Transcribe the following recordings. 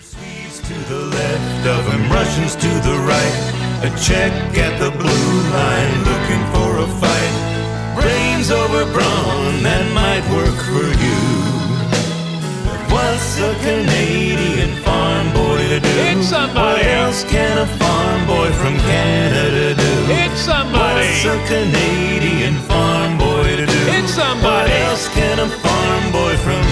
Swedes to the left of him, Russians to the right. A check at the blue line, looking for a fight. Brains over brawn, that might work for you. But what's a Canadian farm boy to do? It's somebody. What else can a farm boy from Canada do? It's somebody. What's a Canadian farm boy to do? It's somebody. What else can a farm boy from?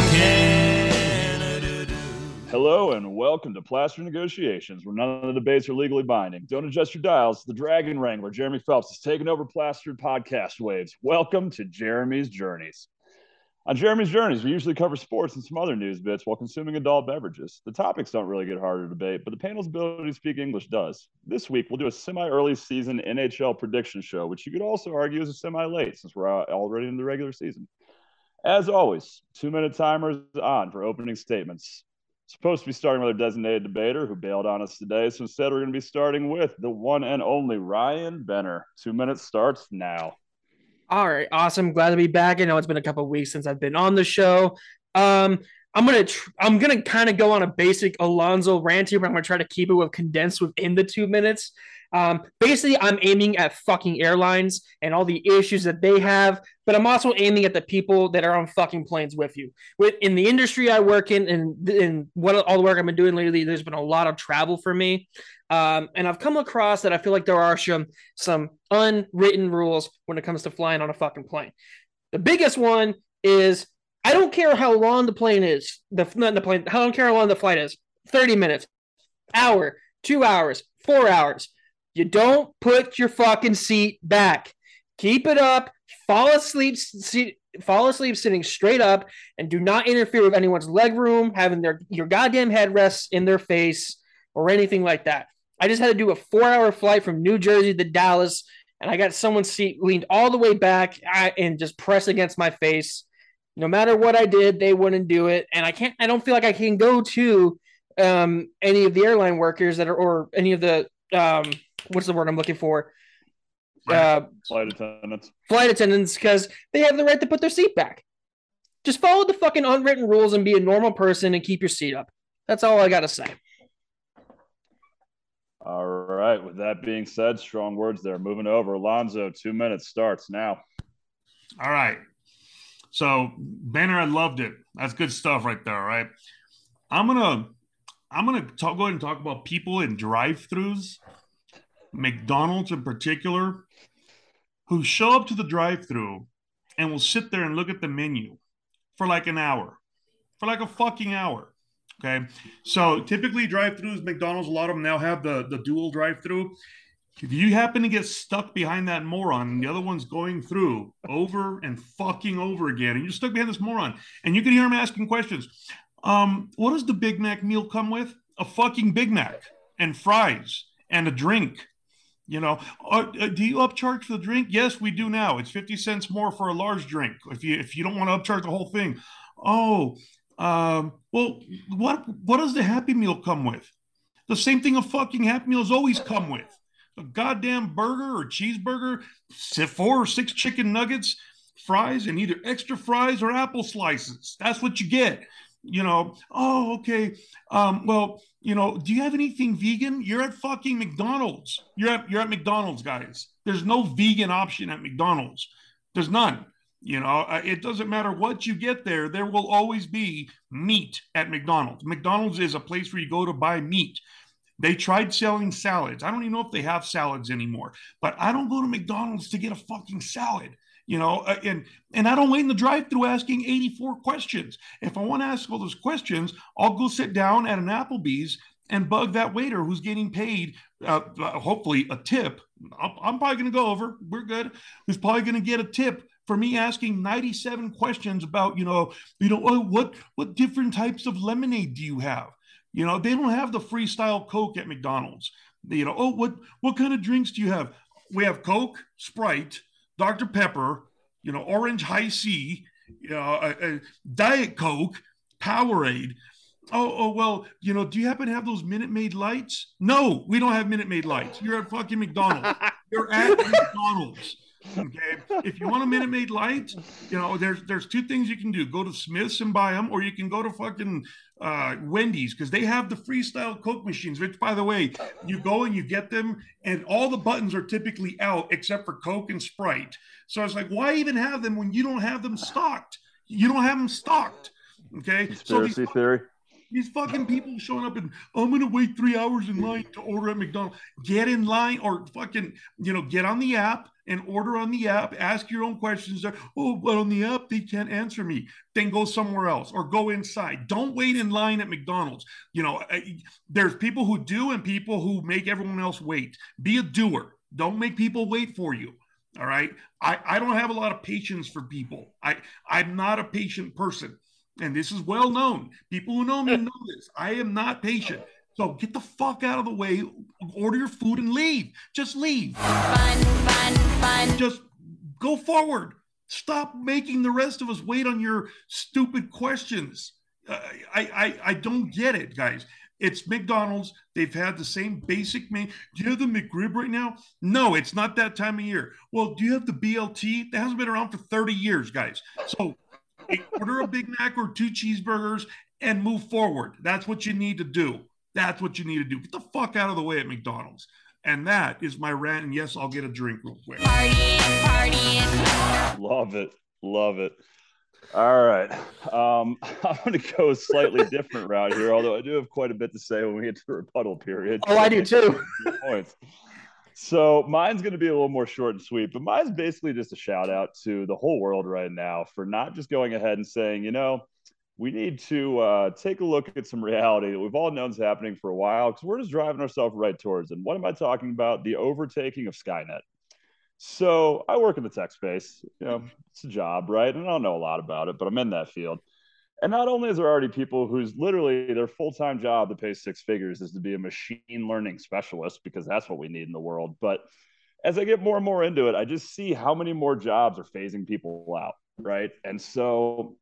Hello and welcome to Plastered Negotiations, where none of the debates are legally binding. Don't adjust your dials. The Dragon Wrangler, Jeremy Phelps, is taking over plastered podcast waves. Welcome to Jeremy's Journeys. On Jeremy's Journeys, we usually cover sports and some other news bits while consuming adult beverages. The topics don't really get harder to debate, but the panel's ability to speak English does. This week, we'll do a semi early season NHL prediction show, which you could also argue is a semi late since we're already in the regular season. As always, two minute timers on for opening statements supposed to be starting with our designated debater who bailed on us today. So instead, we're going to be starting with the one and only Ryan Benner. Two minutes starts now. All right, awesome. Glad to be back. I know it's been a couple weeks since I've been on the show. Um, I'm gonna tr- I'm gonna kind of go on a basic Alonzo rant here, but I'm gonna try to keep it with condensed within the two minutes. Um, basically, I'm aiming at fucking airlines and all the issues that they have, but I'm also aiming at the people that are on fucking planes with you. With in the industry I work in, and in what all the work I've been doing lately, there's been a lot of travel for me, um, and I've come across that I feel like there are some some unwritten rules when it comes to flying on a fucking plane. The biggest one is I don't care how long the plane is, the not the plane, I don't care how long the flight is, 30 minutes, hour, two hours, four hours. You don't put your fucking seat back. Keep it up. Fall asleep. Fall asleep sitting straight up, and do not interfere with anyone's leg room, having their your goddamn headrests in their face or anything like that. I just had to do a four-hour flight from New Jersey to Dallas, and I got someone's seat leaned all the way back and just pressed against my face. No matter what I did, they wouldn't do it, and I can't. I don't feel like I can go to um, any of the airline workers that are, or any of the um, what's the word I'm looking for? Uh, Flight attendants. flight attendants because they have the right to put their seat back. Just follow the fucking unwritten rules and be a normal person and keep your seat up. That's all I gotta say. All right. With that being said, strong words there. Moving over. Alonzo, two minutes starts now. All right. So Benner, I loved it. That's good stuff right there. Right. I'm gonna I'm gonna talk, go ahead and talk about people in drive-throughs, McDonald's in particular, who show up to the drive-through and will sit there and look at the menu for like an hour, for like a fucking hour. Okay. So typically drive-throughs, McDonald's, a lot of them now have the, the dual drive-through. If you happen to get stuck behind that moron and the other one's going through over and fucking over again, and you're stuck behind this moron, and you can hear him asking questions. Um, what does the Big Mac meal come with? A fucking Big Mac and fries and a drink. You know, uh, uh, do you upcharge for the drink? Yes, we do now. It's 50 cents more for a large drink if you if you don't want to upcharge the whole thing. Oh, um, well, what what does the Happy Meal come with? The same thing a fucking Happy Meal has always come with. A goddamn burger or cheeseburger, four or six chicken nuggets, fries, and either extra fries or apple slices. That's what you get you know, oh, okay. Um, well, you know, do you have anything vegan? You're at fucking McDonald's. You're at you're at McDonald's, guys. There's no vegan option at McDonald's. There's none. You know, uh, it doesn't matter what you get there. There will always be meat at McDonald's. McDonald's is a place where you go to buy meat. They tried selling salads. I don't even know if they have salads anymore. But I don't go to McDonald's to get a fucking salad you know uh, and and i don't wait in the drive through asking 84 questions if i want to ask all those questions i'll go sit down at an applebee's and bug that waiter who's getting paid uh, uh hopefully a tip i'm probably going to go over we're good who's probably going to get a tip for me asking 97 questions about you know you know oh, what what different types of lemonade do you have you know they don't have the freestyle coke at mcdonald's you know oh what what kind of drinks do you have we have coke sprite Dr. Pepper, you know, Orange High C, you know, a, a Diet Coke, Powerade. Oh, oh well, you know, do you happen to have those Minute Maid lights? No, we don't have Minute Maid lights. You're at fucking McDonald's. You're at McDonald's. Okay. If you want a Minute Maid light, you know, there's there's two things you can do. Go to Smith's and buy them, or you can go to fucking uh, Wendy's because they have the freestyle Coke machines, which by the way, you go and you get them, and all the buttons are typically out except for Coke and Sprite. So I was like, why even have them when you don't have them stocked? You don't have them stocked. Okay. Conspiracy so these, theory. These fucking people showing up and I'm gonna wait three hours in line to order at McDonald's. Get in line or fucking, you know, get on the app and order on the app. Ask your own questions. Oh, but on the app they can't answer me. Then go somewhere else or go inside. Don't wait in line at McDonald's. You know, there's people who do and people who make everyone else wait. Be a doer. Don't make people wait for you. All right. I, I don't have a lot of patience for people. I I'm not a patient person and this is well known. People who know me know this. I am not patient. So get the fuck out of the way, order your food and leave. Just leave. fun, fun, fun. Just go forward. Stop making the rest of us wait on your stupid questions. Uh, I, I I don't get it, guys. It's McDonald's. They've had the same basic menu. Do you have the McRib right now? No, it's not that time of year. Well, do you have the BLT? That hasn't been around for 30 years, guys. So order a Big Mac or two cheeseburgers and move forward. That's what you need to do. That's what you need to do. Get the fuck out of the way at McDonald's. And that is my rant. And yes, I'll get a drink real quick. Partying, partying. Love it. Love it. All right. Um, I'm going to go a slightly different route here, although I do have quite a bit to say when we get to the rebuttal period. Oh, I do too. Points. So mine's going to be a little more short and sweet, but mine's basically just a shout out to the whole world right now for not just going ahead and saying, you know, we need to uh, take a look at some reality that we've all known is happening for a while because we're just driving ourselves right towards. And what am I talking about? The overtaking of Skynet. So I work in the tech space. You know, it's a job, right? And I don't know a lot about it, but I'm in that field. And not only is there already people whose literally their full time job that pays six figures is to be a machine learning specialist because that's what we need in the world. But as I get more and more into it, I just see how many more jobs are phasing people out, right? And so,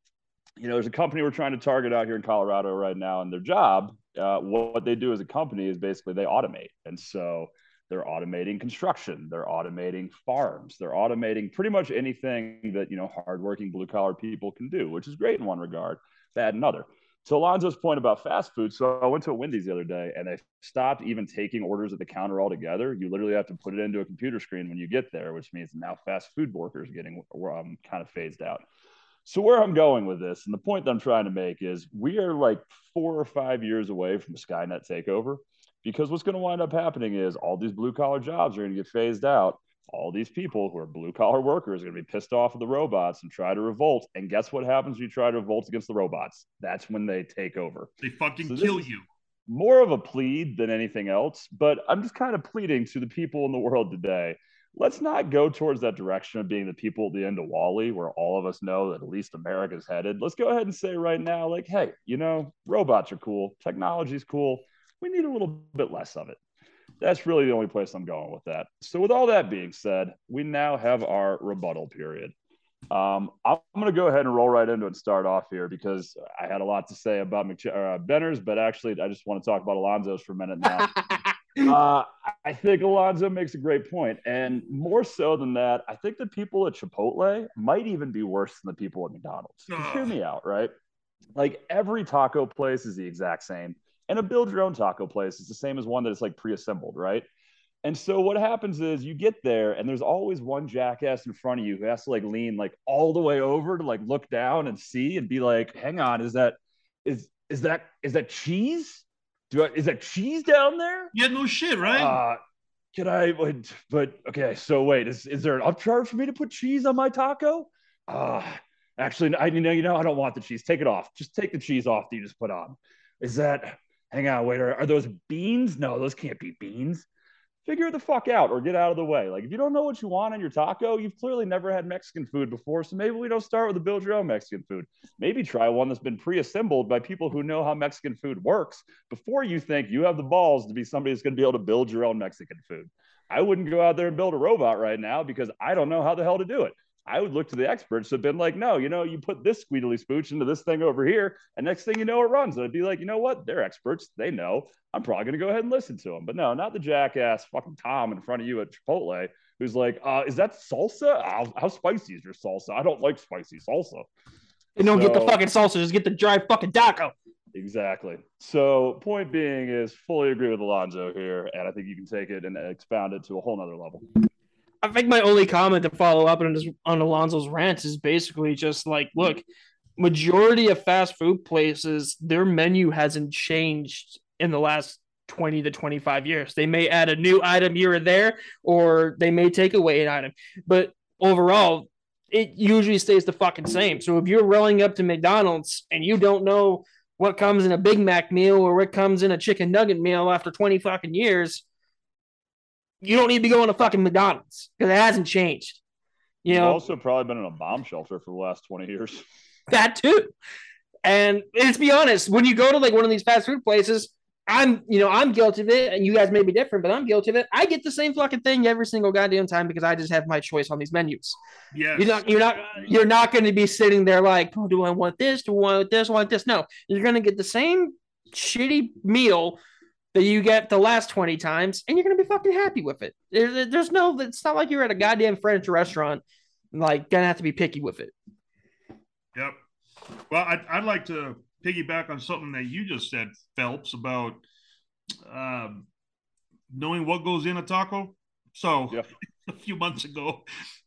you know, there's a company we're trying to target out here in Colorado right now, and their job, uh, what they do as a company is basically they automate. And so they're automating construction, they're automating farms, they're automating pretty much anything that, you know, hardworking blue collar people can do, which is great in one regard, bad in another. To Alonzo's point about fast food, so I went to a Wendy's the other day and they stopped even taking orders at the counter altogether. You literally have to put it into a computer screen when you get there, which means now fast food workers getting um, kind of phased out. So where I'm going with this, and the point that I'm trying to make is, we are like four or five years away from a Skynet takeover, because what's going to wind up happening is all these blue collar jobs are going to get phased out. All these people who are blue collar workers are going to be pissed off at the robots and try to revolt. And guess what happens when you try to revolt against the robots? That's when they take over They fucking So kill you. more of a plead than anything else, but I'm just kind of pleading to the people in the world today. Let's not go towards that direction of being the people at the end of WALL-E, where all of us know that at least America's headed. Let's go ahead and say right now, like, hey, you know, robots are cool, technology's cool. We need a little bit less of it. That's really the only place I'm going with that. So, with all that being said, we now have our rebuttal period. Um, I'm going to go ahead and roll right into it and start off here because I had a lot to say about uh, Benner's, but actually, I just want to talk about Alonzo's for a minute now. uh, I think Alonzo makes a great point, and more so than that, I think the people at Chipotle might even be worse than the people at McDonald's. Hear me out, right? Like every taco place is the exact same, and a build your own taco place is the same as one that is like pre-assembled, right? And so what happens is you get there and there's always one jackass in front of you who has to like lean like all the way over to like look down and see and be like, hang on, is that is is that is that cheese? Do I, is that cheese down there? Yeah, no shit, right? Uh, can I? But, but okay. So wait, is is there an upcharge for me to put cheese on my taco? Uh actually, I you know you know I don't want the cheese. Take it off. Just take the cheese off that you just put on. Is that? Hang on, wait. Are, are those beans? No, those can't be beans. Figure the fuck out or get out of the way. Like if you don't know what you want on your taco, you've clearly never had Mexican food before. So maybe we don't start with a build your own Mexican food. Maybe try one that's been pre-assembled by people who know how Mexican food works before you think you have the balls to be somebody that's going to be able to build your own Mexican food. I wouldn't go out there and build a robot right now because I don't know how the hell to do it. I would look to the experts have been like, no, you know, you put this squeedly spooch into this thing over here, and next thing you know, it runs. And I'd be like, you know what? They're experts. They know. I'm probably going to go ahead and listen to them. But no, not the jackass fucking Tom in front of you at Chipotle who's like, uh, is that salsa? How, how spicy is your salsa? I don't like spicy salsa. And don't get the fucking salsa, just get the dry fucking taco. Exactly. So, point being is fully agree with Alonzo here, and I think you can take it and expound it to a whole nother level. I think my only comment to follow up on this on Alonzo's rant is basically just like, look, majority of fast food places, their menu hasn't changed in the last 20 to 25 years. They may add a new item here or there, or they may take away an item. But overall, it usually stays the fucking same. So if you're rolling up to McDonald's and you don't know what comes in a Big Mac meal or what comes in a chicken nugget meal after 20 fucking years, you don't need to be going to fucking McDonald's because it hasn't changed. You You've know, also probably been in a bomb shelter for the last 20 years. that too. And let's be honest, when you go to like one of these fast food places, I'm, you know, I'm guilty of it, and you guys may be different, but I'm guilty of it. I get the same fucking thing every single goddamn time because I just have my choice on these menus. Yes. You're not, you're not, you're not going to be sitting there like, oh, do I want this? Do I want this? I Want this? No, you're going to get the same shitty meal that you get the last 20 times, and you're going to be fucking happy with it. There- there's no, it's not like you're at a goddamn French restaurant, like, gonna have to be picky with it. Yep. Well, I'd, I'd like to piggyback on something that you just said, Phelps, about um, knowing what goes in a taco. So Yeah. a few months ago,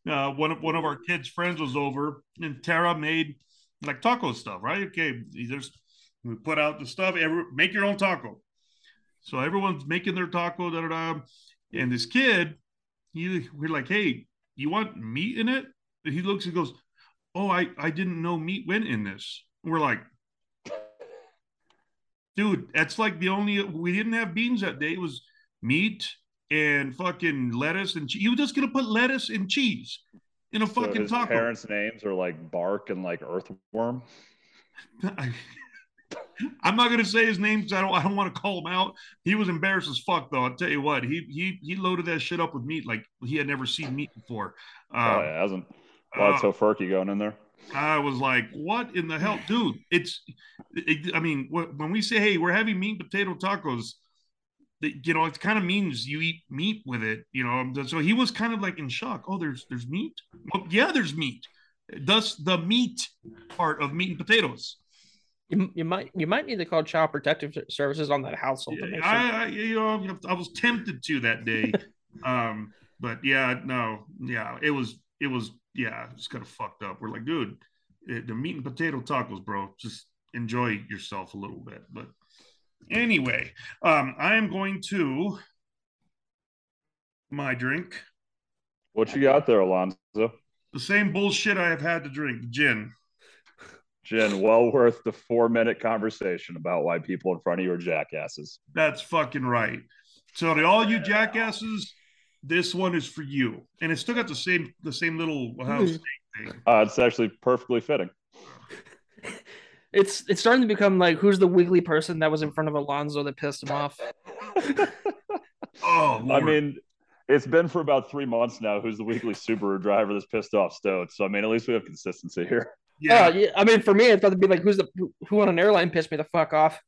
uh, one of one of our kids' friends was over, and Tara made like taco stuff. Right? Okay, there's we put out the stuff. Every, make your own taco. So everyone's making their taco. Da, da, da. And this kid, he we're like, hey, you want meat in it? And he looks and goes, oh, I, I didn't know meat went in this. We're like, dude, that's like the only, we didn't have beans that day. It was meat and fucking lettuce and cheese. You were just going to put lettuce and cheese in a So fucking his taco. parents' names are like Bark and like Earthworm. I'm not gonna say his name because I don't I don't want to call him out. He was embarrassed as fuck though. I'll tell you what, he he he loaded that shit up with meat like he had never seen meat before. oh, Uh, it hasn't. Well, it's uh, so furky going in there. I was like, "What in the hell, dude?" It's, it, I mean, when we say, "Hey, we're having meat and potato tacos," that, you know, it kind of means you eat meat with it, you know. So he was kind of like in shock. Oh, there's there's meat. Well, yeah, there's meat. Thus, the meat part of meat and potatoes. You, you might you might need to call Child Protective Services on that household. to make sure. I, I, you know, I was tempted to that day, um, but yeah, no, yeah, it was, it was, yeah, it's kind of fucked up. We're like, dude, the meat and potato tacos, bro. Just enjoy yourself a little bit. But anyway, um, I am going to my drink, What you got there, Alonzo? the same bullshit I have had to drink, gin. Jen, well worth the four minute conversation about why people in front of you are jackasses. That's fucking right. So to all you jackasses, this one is for you, and it's still got the same the same little house thing. Uh, it's actually perfectly fitting. It's it's starting to become like who's the wiggly person that was in front of Alonzo that pissed him off. Oh, I mean, it's been for about three months now. Who's the weekly Subaru driver that's pissed off Stokes? So I mean, at least we have consistency here. Yeah, Oh, yeah. I mean, for me, it's about to be like who's the who- on an airline pissed me the fuck off.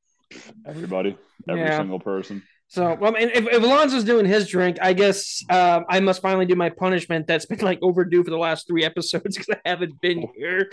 Everybody, every Yeah. single person. So, well, I mean, if, if Alonzo's doing his drink, I guess um, I must finally do my punishment that's been like overdue for the last three episodes because I haven't been here.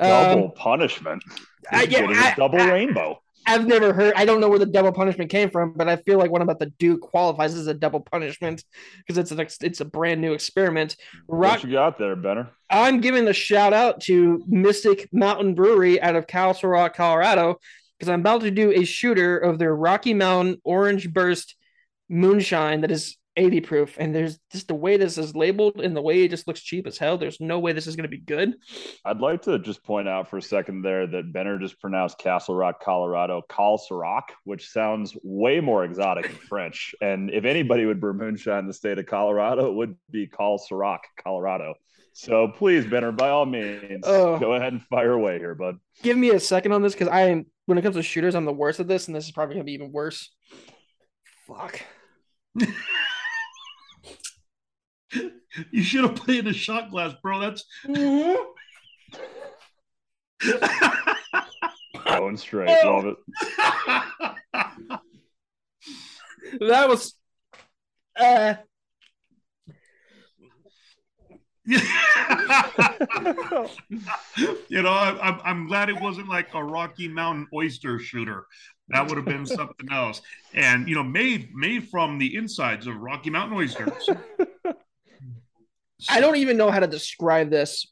Double Um, punishment. I- yeah, I- double I- rainbow. I've never heard. I don't know where the double punishment came from, but I feel like what I'm about to do qualifies as a double punishment because it's an ex- it's a brand new experiment. Rock, What you got there, Benner? I'm giving the shout out to Mystic Mountain Brewery out of Castle Rock, Colorado, because I'm about to do a shooter of their Rocky Mountain Orange Burst moonshine that is 80 proof. And there's just the way this is labeled and the way it just looks cheap as hell. There's no way this is going to be good. I'd like to just point out for a second there that Benner just pronounced Castle Rock, Colorado, Cal Sirac, which sounds way more exotic in French. And if anybody would brew moonshine in the state of Colorado, it would be Cal Sirac, Colorado. So please, Benner, by all means, Oh. go ahead and fire away here, bud. Give me a second on this because I am, when it comes to shooters, I'm the worst at this. And this is probably going to be even worse. Fuck. You should have put it in a shot glass, bro. That's Going straight. Oh. Love it. that was uh you know, I, I'm, I'm glad it wasn't like a Rocky Mountain oyster shooter. That would have been something else. And you know, made made from the insides of Rocky Mountain oysters. I don't even know how to describe this.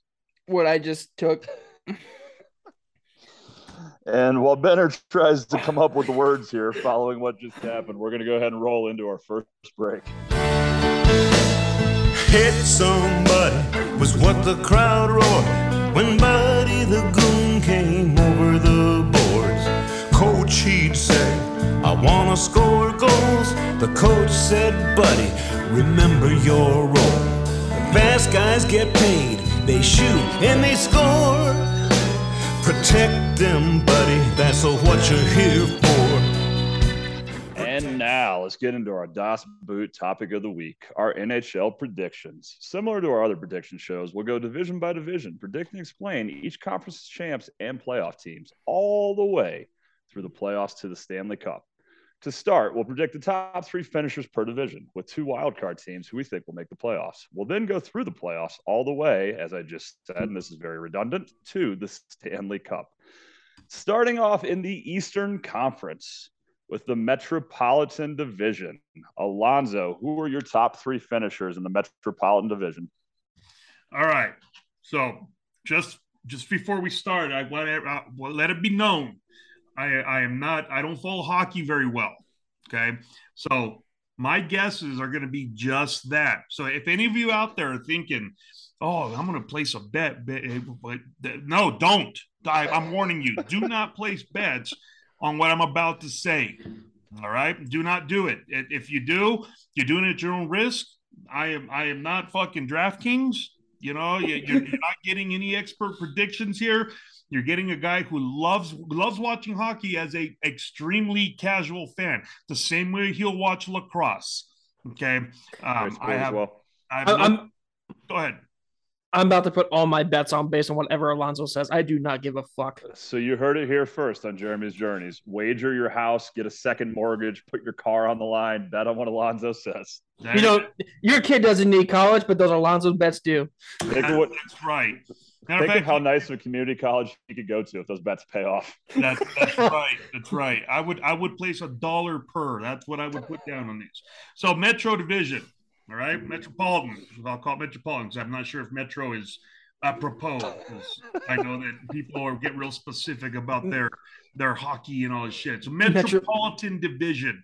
What I just took. And while Benner tries to come up with words here following what just happened, we're going to go ahead and roll into our first break. Hit somebody was what the crowd roared when Buddy the Goon came over the boards. Coach, he'd say, I want to score goals. The coach said, Buddy, remember your role. Best guys get paid, they shoot and they score. Protect them, buddy, that's what you're here for. And now let's get into our DOS Boot topic of the week, our NHL predictions. Similar to our other prediction shows, we'll go division by division, predict and explain each conference champs and playoff teams all the way through the playoffs to the Stanley Cup. To start, we'll predict the top three finishers per division with two wildcard teams who we think will make the playoffs. We'll then go through the playoffs all the way, as I just said, and this is very redundant, to the Stanley Cup. Starting off in the Eastern Conference with the Metropolitan Division. Alonzo, who are your top three finishers in the Metropolitan Division? All right. So just just before we start, I want to uh, let it be known, I I am not I don't follow hockey very well. Okay, so my guesses are going to be just that. So if any of you out there are thinking, oh, I'm going to place a bet, but no, don't. I, I'm warning you, do not place bets on what I'm about to say. All right, do not do it. If you do, you're doing it at your own risk. I am I am not fucking DraftKings. You know, you're, you're not getting any expert predictions here. You're getting a guy who loves loves watching hockey as a extremely casual fan, the same way he'll watch lacrosse. Okay, um, sport I as have. well. I have I, no- go ahead. I'm about to put all my bets on based on whatever Alonzo says. I do not give a fuck. So you heard it here first on Jeremy's Journeys. Wager your house, get a second mortgage, put your car on the line, bet on what Alonzo says. That- You know, your kid doesn't need college, but those Alonzo bets do. Think that- of, what, that's right. Matter think of of how nice of a community college you could go to if those bets pay off. That's that's right. That's right. I would I would place a dollar per. That's what I would put down on these. So Metro Division, all right, Metropolitan. I'll call it Metropolitan because I'm not sure if Metro is apropos. I know that people are get real specific about their their hockey and all this shit. So Metro- Metropolitan Division.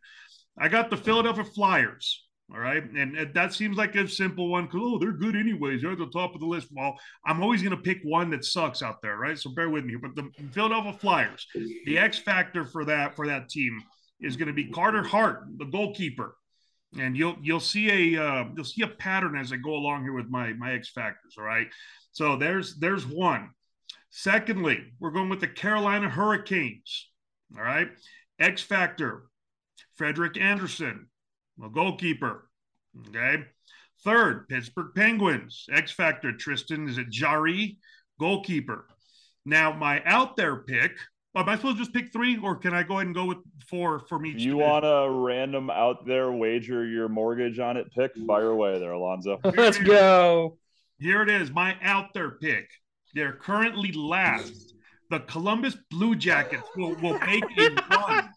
I got the Philadelphia Flyers. All right. And, that seems like a simple one because, oh, they're good anyways. They're at the top of the list. Well, I'm always going to pick one that sucks out there, right? So bear with me. But the Philadelphia Flyers, the X factor for that for that team is going to be Carter Hart, the goalkeeper, and you'll you'll see a uh, you'll see a pattern as I go along here with my my X factors. All right, so there's there's one. Secondly, we're going with the Carolina Hurricanes. All right, X factor, Frederik Andersen, the goalkeeper. Okay. Third, Pittsburgh Penguins. X Factor, Tristan, is it Jarry, goalkeeper. Now, my out there pick, am I supposed to just pick three or can I go ahead and go with four from each? You want a random out there wager your mortgage on it pick? Fire away there, Alonzo. Let's go. Here it is, my out there pick. They're currently last. The Columbus Blue Jackets will, will make a run.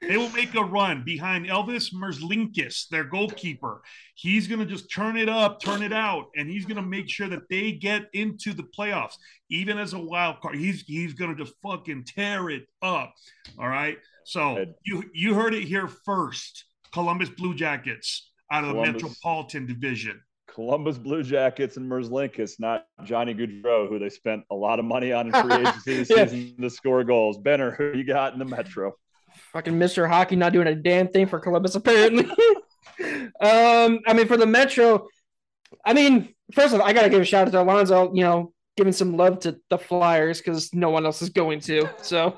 They will make a run behind Elvis Merzlinkis, their goalkeeper. He's going to just turn it up, turn it out, and he's going to make sure that they get into the playoffs, even as a wild card. He's he's going to just fucking tear it up. All right. So you you heard it here first. Columbus Blue Jackets out of the Metropolitan Division. Columbus Blue Jackets and Merzlinkis, not Johnny Gaudreau, who they spent a lot of money on in free agency this Yeah. season to score goals. Benner, who you got in the Metro? Fucking Mr. Hockey not doing a damn thing for Columbus, apparently. um, I mean, for the Metro, I mean, first of all, I gotta give a shout out to Alonzo, you know, giving some love to the Flyers because no one else is going to. So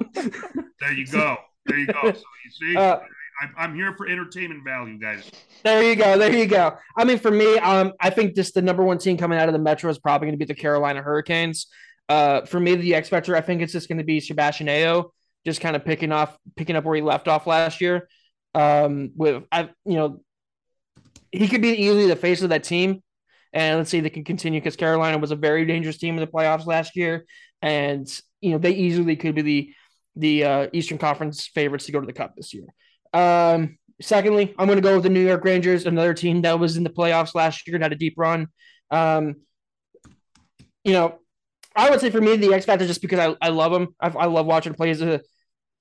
There you go. There you go. So you see, Uh, I, I'm here for entertainment value, guys. There you go. There you go. I mean, for me, um, I think just the number one team coming out of the Metro is probably going to be the Carolina Hurricanes. Uh, for me, the X factor, I think it's just going to be Sebastian Aho, just kind of picking off, picking up where he left off last year. Um, with I, you know, he could be easily the face of that team, and let's see if they can continue because Carolina was a very dangerous team in the playoffs last year, and you know they easily could be the the uh, Eastern Conference favorites to go to the Cup this year. Um, secondly, I'm going to go with the New York Rangers, another team that was in the playoffs last year and had a deep run. Um, you know, I would say for me the X factor just because I, I love him. I, I love watching plays.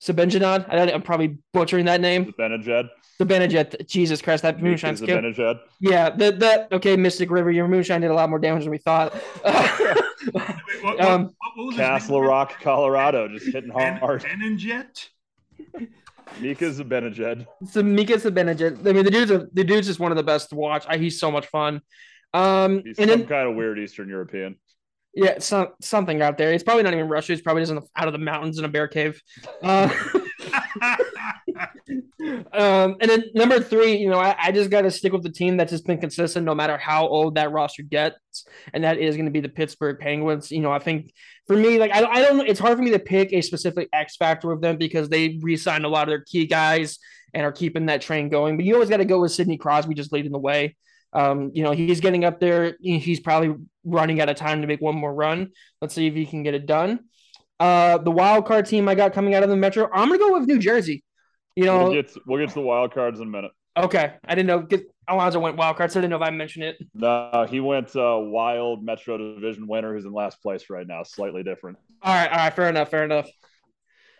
Sabenjanad. I, I'm probably butchering that name. Benajed. The Benajed. Jesus Christ, that moonshine's Mika kill. Yeah, the the okay, Mystic River. Your moonshine did a lot more damage than we thought. Wait, what, Um, what, what was his Castle name? Rock, Colorado, just hitting Ben- hard. Benenjet? Mika Zibanejad. So Mika Sabenajed. I mean, the dude's a, the dude's just one of the best to watch. I, he's so much fun. Um, He's and some then kind of weird Eastern European. Yeah, some, something out there. It's probably not even Russia. It's probably just the, out of the mountains in a bear cave. Uh, um, and then number three, you know, I, I just got to stick with the team that's just been consistent no matter how old that roster gets, and that is going to be the Pittsburgh Penguins. You know, I think for me, like I, I don't, it's hard for me to pick a specific X factor of them because they re-signed a lot of their key guys and are keeping that train going. But you always got to go with Sidney Crosby just leading the way. Um, you know, he's getting up there. He's probably running out of time to make one more run. Let's see if he can get it done. Uh, the wild card team I got coming out of the Metro, I'm gonna go with New Jersey. You know, We'll get to, we'll get to the wild cards in a minute. okay. I didn't know. Get, Alonzo went wild card, so I didn't know if I mentioned it. No, he went uh, wild Metro Division winner, who's in last place right now. Slightly different. All right, all right, fair enough, fair enough.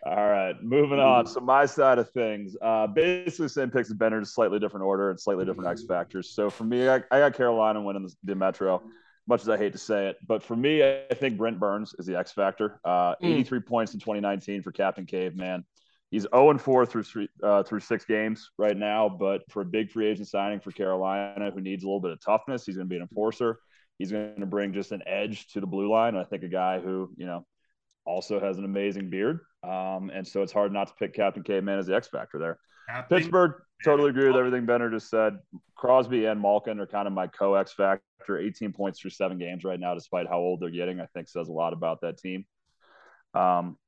All right, moving on. So my side of things, uh, basically same picks as Benner, just slightly different order and slightly different X factors. So for me, I, I got Carolina winning the, the Metro, much as I hate to say it. But for me, I think Brent Burns is the X factor. Uh, Mm. 83 points in 2019 for Captain Caveman. He's 0 and 4 through three, uh, through six games right now. But for a big free agent signing for Carolina, who needs a little bit of toughness, he's going to be an enforcer. He's going to bring just an edge to the blue line. And I think a guy who, you know, also has an amazing beard. Um, and so it's hard not to pick Captain Caveman as the X factor there. Captain- Pittsburgh, totally agree with everything Benner just said. Crosby and Malkin are kind of my co X factor. 18 points through seven games right now, despite how old they're getting, I think says a lot about that team. Um,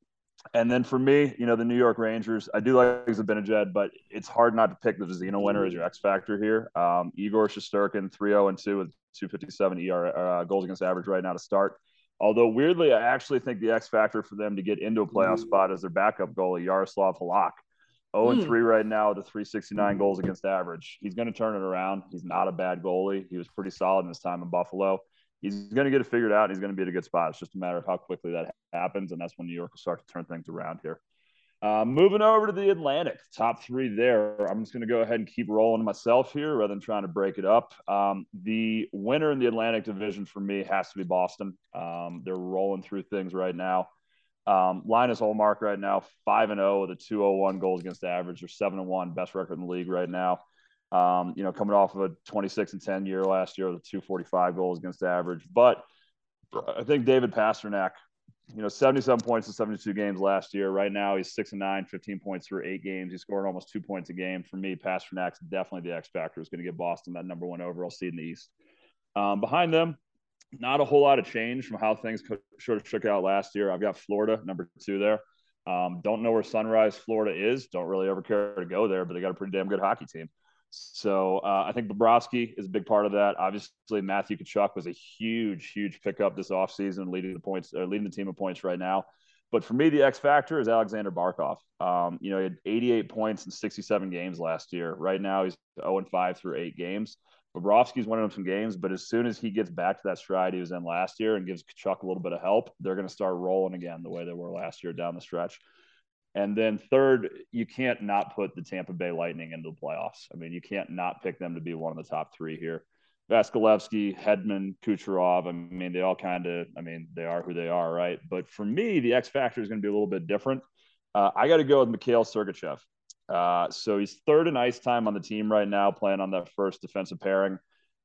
and then for me, you know, the New York Rangers, I do like Zibanejad, but it's hard not to pick the Vezina winner as your X factor here. Um, Igor Shesterkin, 3 0 and 2 with 257 ER, uh, goals against average right now to start. Although weirdly, I actually think the X factor for them to get into a playoff spot is their backup goalie, Jaroslav Halak. 0 and Hmm. 3 right now a 369 goals against average. He's going to turn it around. He's not a bad goalie. He was pretty solid in his time in Buffalo. He's going to get it figured out. And he's going to be at a good spot. It's just a matter of how quickly that happens. And that's when New York will start to turn things around here. Uh, moving over to the Atlantic, top three there. I'm just going to go ahead and keep rolling myself here rather than trying to break it up. Um, the winner in the Atlantic division for me has to be Boston. Um, they're rolling through things right now. Um, Linus Ullmark right now, 5 and 0 with a 201 goals against the average. They're 7 and 1, best record in the league right now. Um, you know, coming off of a 26 and 10 year last year with a 245 goals against the average. But I think David Pastrnak, you know, 77 points in 72 games last year. Right now, he's 6 and 9, 15 points through eight games. He's scoring almost two points a game. For me, Pastrnak's definitely the X factor. Is going to get Boston that number one overall seed in the East. Um, behind them, not a whole lot of change from how things sort of shook out last year. I've got Florida, number two there. Um, don't know where Sunrise, Florida is. Don't really ever care to go there, but they got a pretty damn good hockey team. So uh, I think Bobrovsky is a big part of that. Obviously, Matthew Tkachuk was a huge, huge pickup this offseason, leading the points, uh, leading the team of points right now. But for me, the X factor is Alexander Barkov. Um, you know, he had 88 points in 67 games last year. Right now, he's 0 and 5 through eight games. Bobrovsky's winning them some games, but as soon as he gets back to that stride he was in last year and gives Tkachuk a little bit of help, they're going to start rolling again the way they were last year down the stretch. And then third, you can't not put the Tampa Bay Lightning into the playoffs. I mean, you can't not pick them to be one of the top three here. Vasilevskiy, Hedman, Kucherov. I mean, they all kind of, I mean, they are who they are, right? But for me, the X factor is going to be a little bit different. Uh, I got to go with Mikhail Sergachev. Uh, so he's third in ice time on the team right now, playing on that first defensive pairing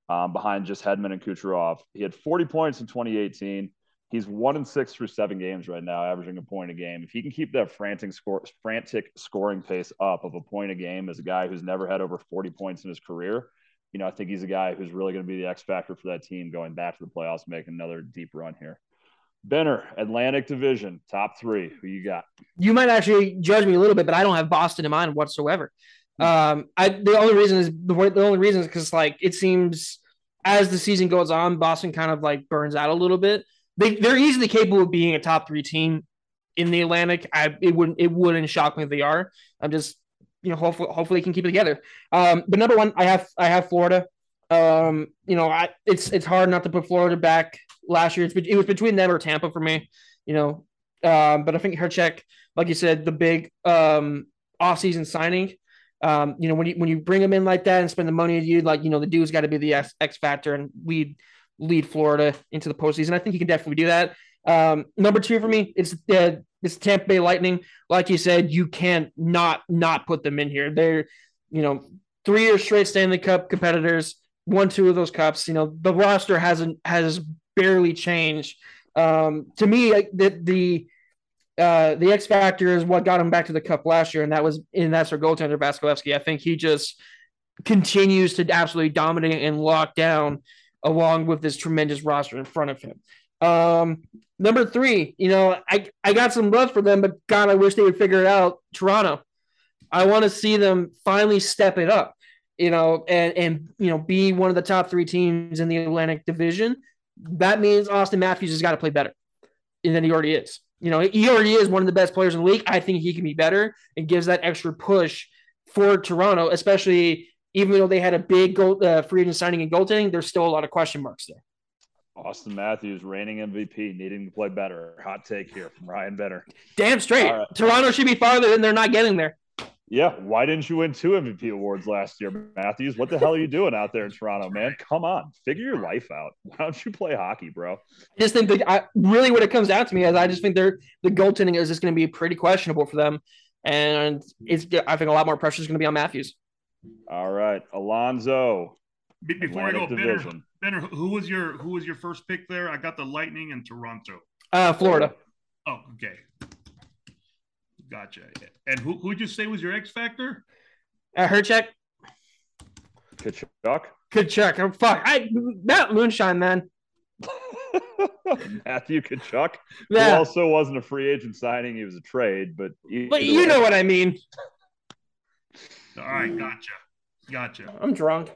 um, behind just Hedman and Kucherov. He had 40 points in 2018, He's one and six through seven games right now, averaging a point a game. If he can keep that frantic score, frantic scoring pace up of a point a game as a guy who's never had over 40 points in his career, you know, I think he's a guy who's really going to be the X factor for that team going back to the playoffs, making another deep run here. Benner, Atlantic Division, top three. Who you got? You might actually judge me a little bit, but I don't have Boston in mind whatsoever. Um, I the only reason is the, the only reason is because like it seems as the season goes on, Boston kind of like burns out a little bit. They they're easily capable of being a top three team in the Atlantic. I it wouldn't it wouldn't shock me if they are. I'm just you know hopefully hopefully they can keep it together. Um, but number one, I have I have Florida. Um, you know, I it's it's hard not to put Florida back last year. It's, it was between them or Tampa for me. You know, um, but I think Hrećak, like you said, the big um offseason signing. Um, you know, when you when you bring him in like that and spend the money you like, you know, the dude's got to be the X, X factor and lead lead Florida into the postseason. I think he can definitely do that. Um, number two for me, it's the it's Tampa Bay Lightning. Like you said, you can't not not put them in here. They're you know three years straight Stanley Cup competitors, won two of those cups. You know the roster hasn't has barely changed. Um, to me, the the uh, the X factor is what got him back to the cup last year, and that was and that's our goaltender Vasilevskiy. I think he just continues to absolutely dominate and lock down along with this tremendous roster in front of him. Um, number three, you know, I, I got some love for them, but God, I wish they would figure it out. Toronto. I want to see them finally step it up, you know, and and you know, be one of the top three teams in the Atlantic Division. That means Auston Matthews has got to play better than he already is. You know, he already is one of the best players in the league. I think he can be better and gives that extra push for Toronto, especially even though they had a big goal, uh, free agent signing and goaltending, there's still a lot of question marks there. Auston Matthews, reigning MVP, needing to play better. Hot take here from Ryan Benner. Damn straight. Right. Toronto should be farther than they're not getting there. Yeah. Why didn't you win two MVP awards last year, Matthews? What the hell are you doing out there in Toronto, man? Come on, figure your life out. Why don't you play hockey, bro? I just think that I, really what it comes down to me is I just think they're the goaltending is just going to be pretty questionable for them, and it's I think a lot more pressure is going to be on Matthews. All right, Alonzo. Before Atlantic I go, Benner, Benner, who was your who was your first pick there? I got the Lightning and Toronto. Uh, Florida. Oh, okay. Gotcha. And who who'd you say was your X factor? Uh, Hrećak. Tkachuk. Tkachuk. Oh, fuck. I that moonshine man. Matthew Tkachuk, yeah. who also wasn't a free agent signing; he was a trade. But but you way. know what I mean. All right, gotcha. Gotcha. I'm drunk.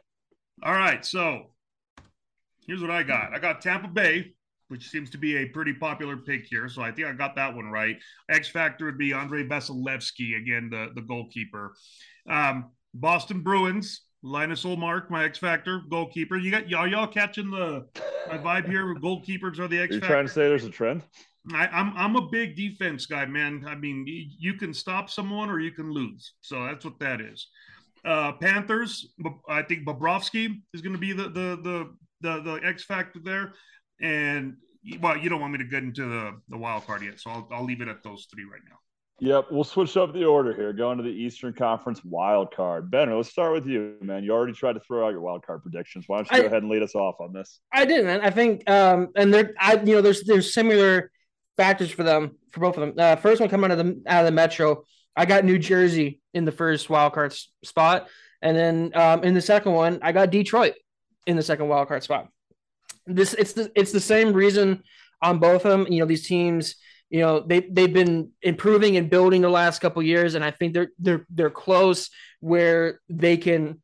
All right, so here's what I got. I got Tampa Bay, which seems to be a pretty popular pick here. So I think I got that one right. X factor would be Andrei Vasilevskiy, again, the, the goalkeeper. Um, Boston Bruins, Linus Ullmark, my X factor, goalkeeper. You got y'all y'all catching the my vibe here? Goalkeepers are the X factor. You're trying to say there's a trend? I, am I'm, I'm a big defense guy, man. I mean, you can stop someone or you can lose. So that's what that is. Uh, Panthers, I think Bobrovsky is going to be the the the the, the X factor there, and well, you don't want me to get into the the wild card yet, so I'll, I'll leave it at those three right now. Yep, we'll switch up the order here. Going to the Eastern Conference wild card. Benner, let's start with you, man. You already tried to throw out your wild card predictions. Why don't you I, go ahead and lead us off on this? I did, man. I think, um, and there, I, you know, there's there's similar factors for them for both of them. Uh, first one coming out of the out of the Metro, I got New Jersey in the first wild card spot, and then um, in the second one, I got Detroit in the second wild card spot. This it's the it's the same reason on both of them. You know, these teams, you know, they they've been improving and building the last couple years, and I think they're they're they're close where they can,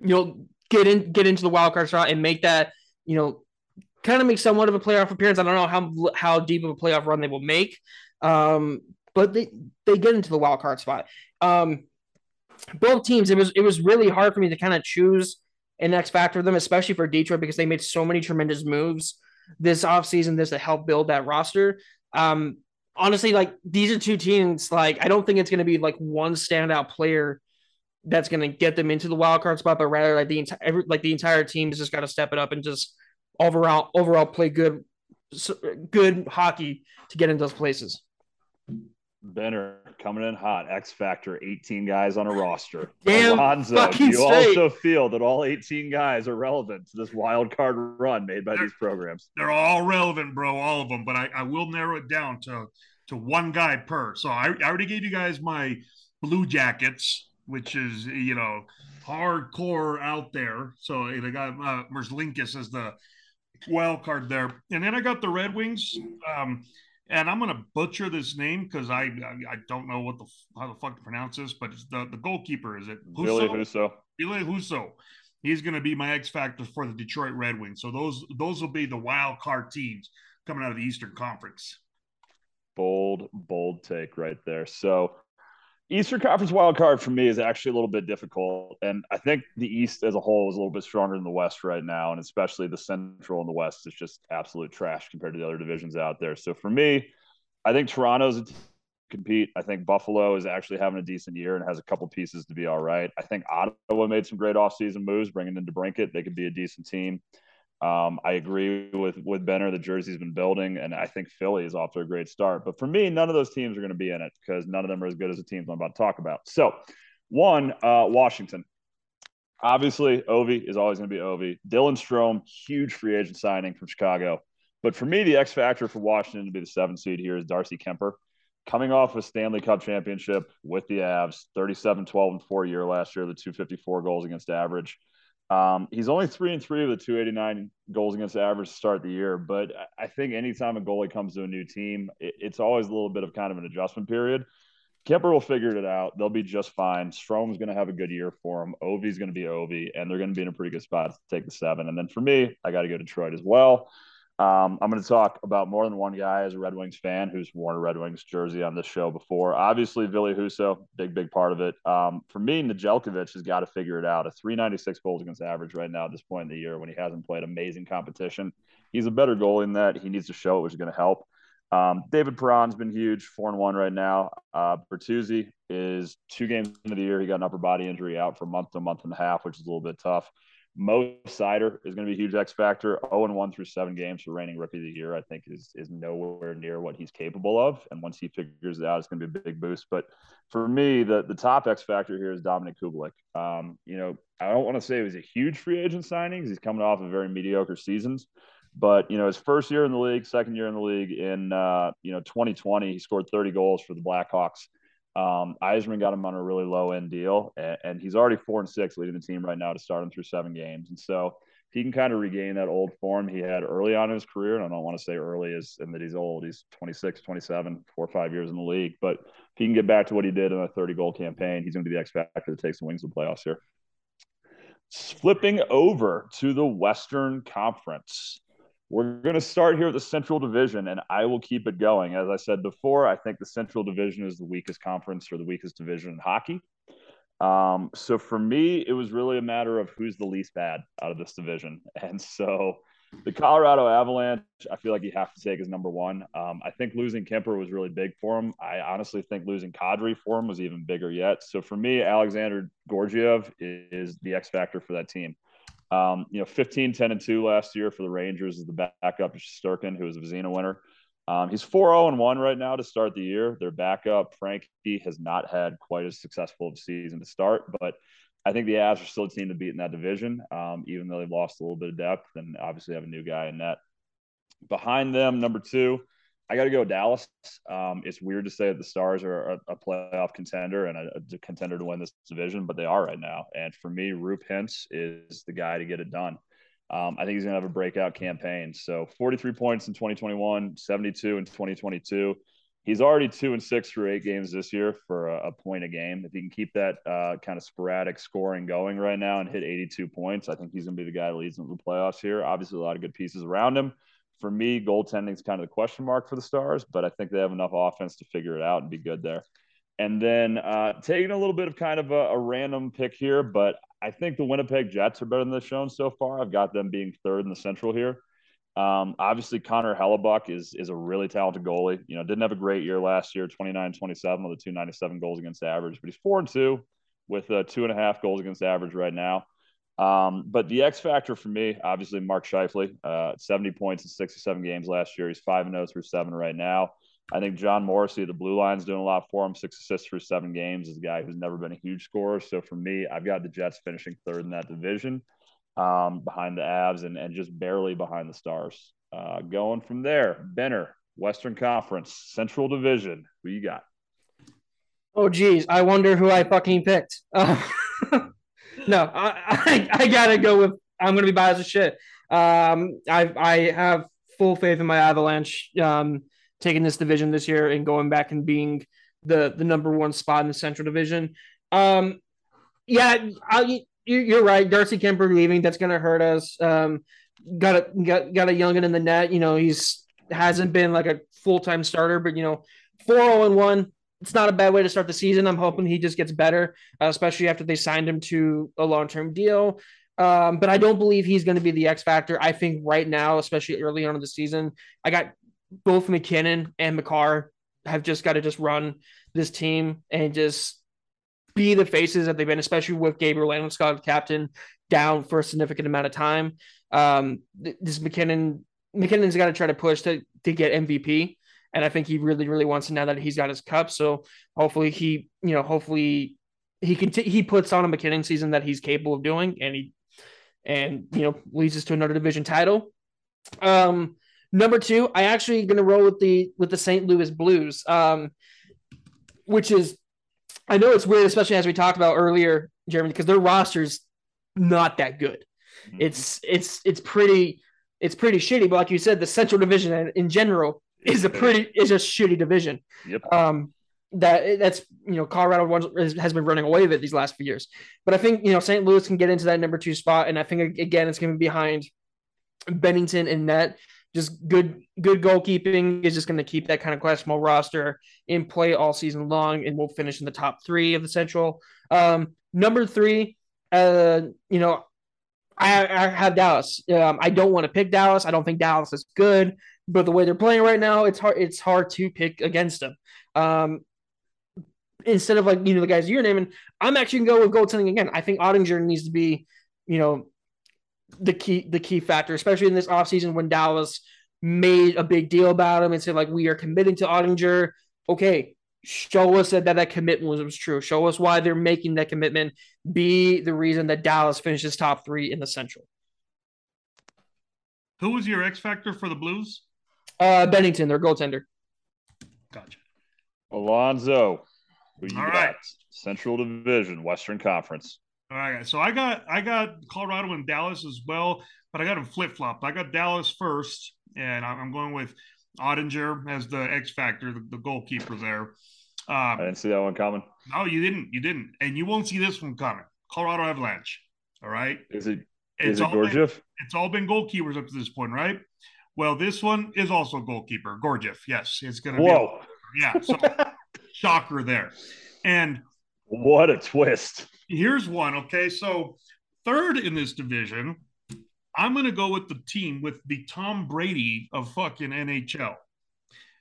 you know, get in get into the wild card spot and make that you know kind of make somewhat of a playoff appearance. I don't know how how deep of a playoff run they will make, um, but they they get into the wild card spot. Um, both teams, it was it was really hard for me to kind of choose an X factor for them, especially for Detroit because they made so many tremendous moves this offseason this to help build that roster. Um, honestly, like these are two teams. Like I don't think it's going to be like one standout player that's going to get them into the wild card spot, but rather like the entire like the entire team has just got to step it up and just overall overall play good good hockey to get into those places. Benner coming in hot. X Factor, 18 guys on a roster. Damn Alonzo, fucking you straight. also feel that all 18 guys are relevant to this wild card run made by these programs. They're all relevant, bro, all of them. But I, I will narrow it down to to one guy per. So I, I already gave you guys my Blue Jackets, which is you know hardcore out there. So I got uh, Merzlinkis as the wild card there, and then I got the Red Wings. Um, and I'm gonna butcher this name because I, I I don't know what the how the fuck to pronounce this, but it's the the goalkeeper is it Billy Husso? Husso. Billy Husso. He's going to be my X factor for the Detroit Red Wings. So those those will be the wild card teams coming out of the Eastern Conference. Bold, bold take right there. So Eastern Conference wild card for me is actually a little bit difficult. And I think the East as a whole is a little bit stronger than the West right now. And especially the Central and the West is just absolute trash compared to the other divisions out there. So for me, I think Toronto's compete. I think Buffalo is actually having a decent year and has a couple pieces to be all right. I think Ottawa made some great offseason moves, bringing in DeBrincat. They could be a decent team. Um, I agree with with Benner. The jersey's been building, and I think Philly is off to a great start. But for me, none of those teams are going to be in it because none of them are as good as the teams I'm about to talk about. So, one, uh, Washington. Obviously, Ovi is always going to be Ovi. Dylan Strome, huge free agent signing from Chicago. But for me, the X factor for Washington to be the seventh seed here is Darcy Kuemper. Coming off a Stanley Cup championship with the Avs, 37 12 and 4 year last year, the 254 goals against average. Um, he's only three and three of the 289 goals against average to start the year. But I think anytime a goalie comes to a new team, it, it's always a little bit of kind of an adjustment period. Kuemper will figure it out. They'll be just fine. Strome's going to have a good year for him. Ovi's going to be Ovi, and they're going to be in a pretty good spot to take the seven. And then for me, I got to go Detroit as well. Um, I'm going to talk about more than one guy as a Red Wings fan who's worn a Red Wings jersey on this show before. Obviously, Ville Husso, big, big part of it. Um, for me, Nedeljkovic has got to figure it out. A 396 goals against average right now at this point in the year when he hasn't played amazing competition. He's a better goalie than that. He needs to show it, which is going to help. Um, David Perron's been huge, four and one right now. Uh, Bertuzzi is two games into the year. He got an upper body injury out for a month to a month and a half, which is a little bit tough. Mo Seider is going to be a huge X factor. 0 and 1 through seven games for reigning rookie of the year, I think is is nowhere near what he's capable of. And once he figures it out, it's going to be a big boost. But for me, the the top X factor here is Dominik Kubalik. Um, you know, I don't want to say it was a huge free agent signing. because He's coming off of very mediocre seasons. But you know, his first year in the league, second year in the league, in uh, you know 2020, he scored 30 goals for the Blackhawks. Um, Yzerman got him on a really low end deal, and, and, he's already four and six leading the team right now to start him through seven games. And so he can kind of regain that old form he had early on in his career, and I don't want to say early as and that he's old, he's 26, 27, four or five years in the league. But if he can get back to what he did in a 30 goal campaign, he's going to be the X factor that takes the wings of the playoffs here. Flipping over to the Western Conference. We're going to start here at the Central Division, and I will keep it going. As I said before, I think the Central Division is the weakest conference or the weakest division in hockey. Um, so for me, it was really a matter of who's the least bad out of this division. And so the Colorado Avalanche, I feel like you have to take as number one. Um, I think losing Kuemper was really big for him. I honestly think losing Kadri for him was even bigger yet. So for me, Alexandar Georgiev is the X factor for that team. Um, you know, 15, 10, and 2 last year for the Rangers is the backup Sturkin, who was a Vezina winner. Um, he's 4 0 and 1 right now to start the year. Their backup, Frankie, has not had quite as successful of a season to start, but I think the Avs are still a team to beat in that division, um, even though they've lost a little bit of depth and obviously have a new guy in net. Behind them, number two, I got to go Dallas. Um, it's weird to say that the Stars are a, a playoff contender and a, a, contender to win this division, but they are right now. And for me, Roope Hintz is the guy to get it done. Um, I think he's going to have a breakout campaign. So 43 points in 2021, 72 in 2022. He's already two and six through eight games this year for a, a point a game. If he can keep that uh, kind of sporadic scoring going right now and hit 82 points, I think he's going to be the guy that leads into the playoffs here. Obviously, a lot of good pieces around him for me, goaltending is kind of the question mark for the Stars, but I think they have enough offense to figure it out and be good there. And then uh, taking a little bit of kind of a, a, random pick here, but I think the Winnipeg Jets are better than they've shown so far. I've got them being third in the Central here. Um, obviously, Connor Hellebuyck is is a really talented goalie. You know, didn't have a great year last year, 29 27 with a 297 goals against average, but he's four and two with uh, two and a half goals against average right now. Um, but the X factor for me, obviously, Mark Scheifele, uh, 70 points in 67 games last year. He's 5 0 through seven right now. I think John Morrissey, the blue line's doing a lot for him. Six assists for seven games is a guy who's never been a huge scorer. So for me, I've got the Jets finishing third in that division, um, behind the Avs and, and just barely behind the Stars. Uh, going from there, Benner, Western Conference, Central Division. Who you got? Oh geez, I wonder who I fucking picked. Uh, no, I, I I gotta go with. I'm gonna be biased as shit. Um, I I have full faith in my Avalanche. Um, taking this division this year and going back and being the the number one spot in the Central Division. Um, yeah, I, you're right. Darcy Kemper leaving that's gonna hurt us. Um, got a got got a youngin in the net. You know, he's hasn't been like a full time starter, but you know, four zero and one. It's not a bad way to start the season. I'm hoping he just gets better, uh, especially after they signed him to a long term deal. Um, but I don't believe he's going to be the X factor. I think right now, especially early on in the season, I got both MacKinnon and Makar have just got to just run this team and just be the faces that they've been, especially with Gabriel Landeskog, captain, down for a significant amount of time. Um, this MacKinnon, MacKinnon's got to try to push to to get MVP, and I think he really, really wants to now that he's got his cup. So hopefully he, you know, hopefully he can t- he puts on a MacKinnon season that he's capable of doing, and he and you know leads us to another division title. Um, number two, I actually going to roll with the with the St. Louis Blues, um, which is I know it's weird, especially as we talked about earlier, Jeremy, because their roster's not that good. It's it's it's pretty it's pretty shitty. But like you said, the Central Division in general is a pretty is a shitty division. Yep. Um, that that's you know Colorado has been running away with it these last few years. But I think you know St. Louis can get into that number two spot, and I think again it's going to be behind Binnington and net. Just good good goalkeeping is just going to keep that kind of questionable roster in play all season long, and we'll finish in the top three of the Central. Um, number three, uh, you know, I, I have Dallas. Um, I don't want to pick Dallas. I don't think Dallas is good, but the way they're playing right now, it's hard. It's hard to pick against them. Um, instead of like you know the guys you're naming, I'm actually gonna go with goaltending again. I think Oettinger needs to be, you know, the key the key factor, especially in this offseason when Dallas made a big deal about him and said like we are committing to Oettinger. Okay, show us that that, that commitment was, was true. Show us why they're making that commitment. Be the reason that Dallas finishes top three in the Central. Who was your X factor for the Blues? Uh, Binnington, their goaltender. Gotcha. Alonzo, who you All got? right. Central Division, Western Conference. All right, so I got I got Colorado and Dallas as well, but I got them flip flopped. I got Dallas first, and I'm I'm going with Oettinger as the X factor, the, the goalkeeper there. I Um, didn't see that one coming. no, you didn't, you didn't, and you won't see this one coming. Colorado Avalanche. All right, Is it it's is it all been, Georgiev? it's all been goalkeepers up to this point, right? Well, this one is also goalkeeper, Georgiev. Yes, it's going to be. Whoa! Yeah, so shocker there. And what a twist! here's one. Okay, so third in this division, I'm going to go with the team with the Tom Brady of fucking NHL,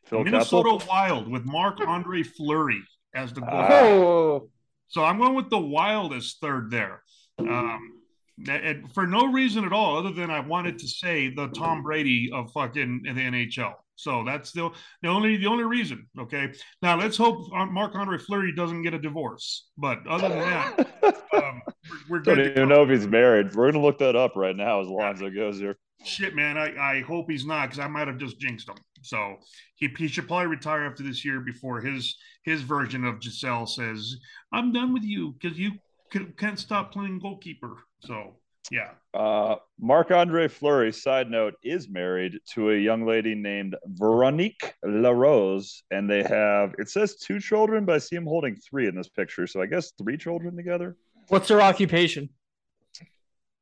Phil Minnesota Kessel. Wild with Marc Andre Fleury as the goal. Ah. Oh, so I'm going with the Wild as third there. Um, and for no reason at all, other than I wanted to say the Tom Brady of fucking the NHL. So that's the, the only the only reason. Okay. Now let's hope Marc Andre Fleury doesn't get a divorce. But other than that, um, we're, we're Don't to even know if he's married. We're gonna look that up right now as Alonzo goes here. Shit, man. I, I hope he's not because I might have just jinxed him. So he, he should probably retire after this year before his his version of Gisele says, "I'm done with you because you c- can't stop playing goalkeeper." So yeah, Uh, Marc Andre Fleury, side note, is married to a young lady named Veronique LaRose, and they have it says two children, but I see him holding three in this picture. So I guess three children together. what's her occupation?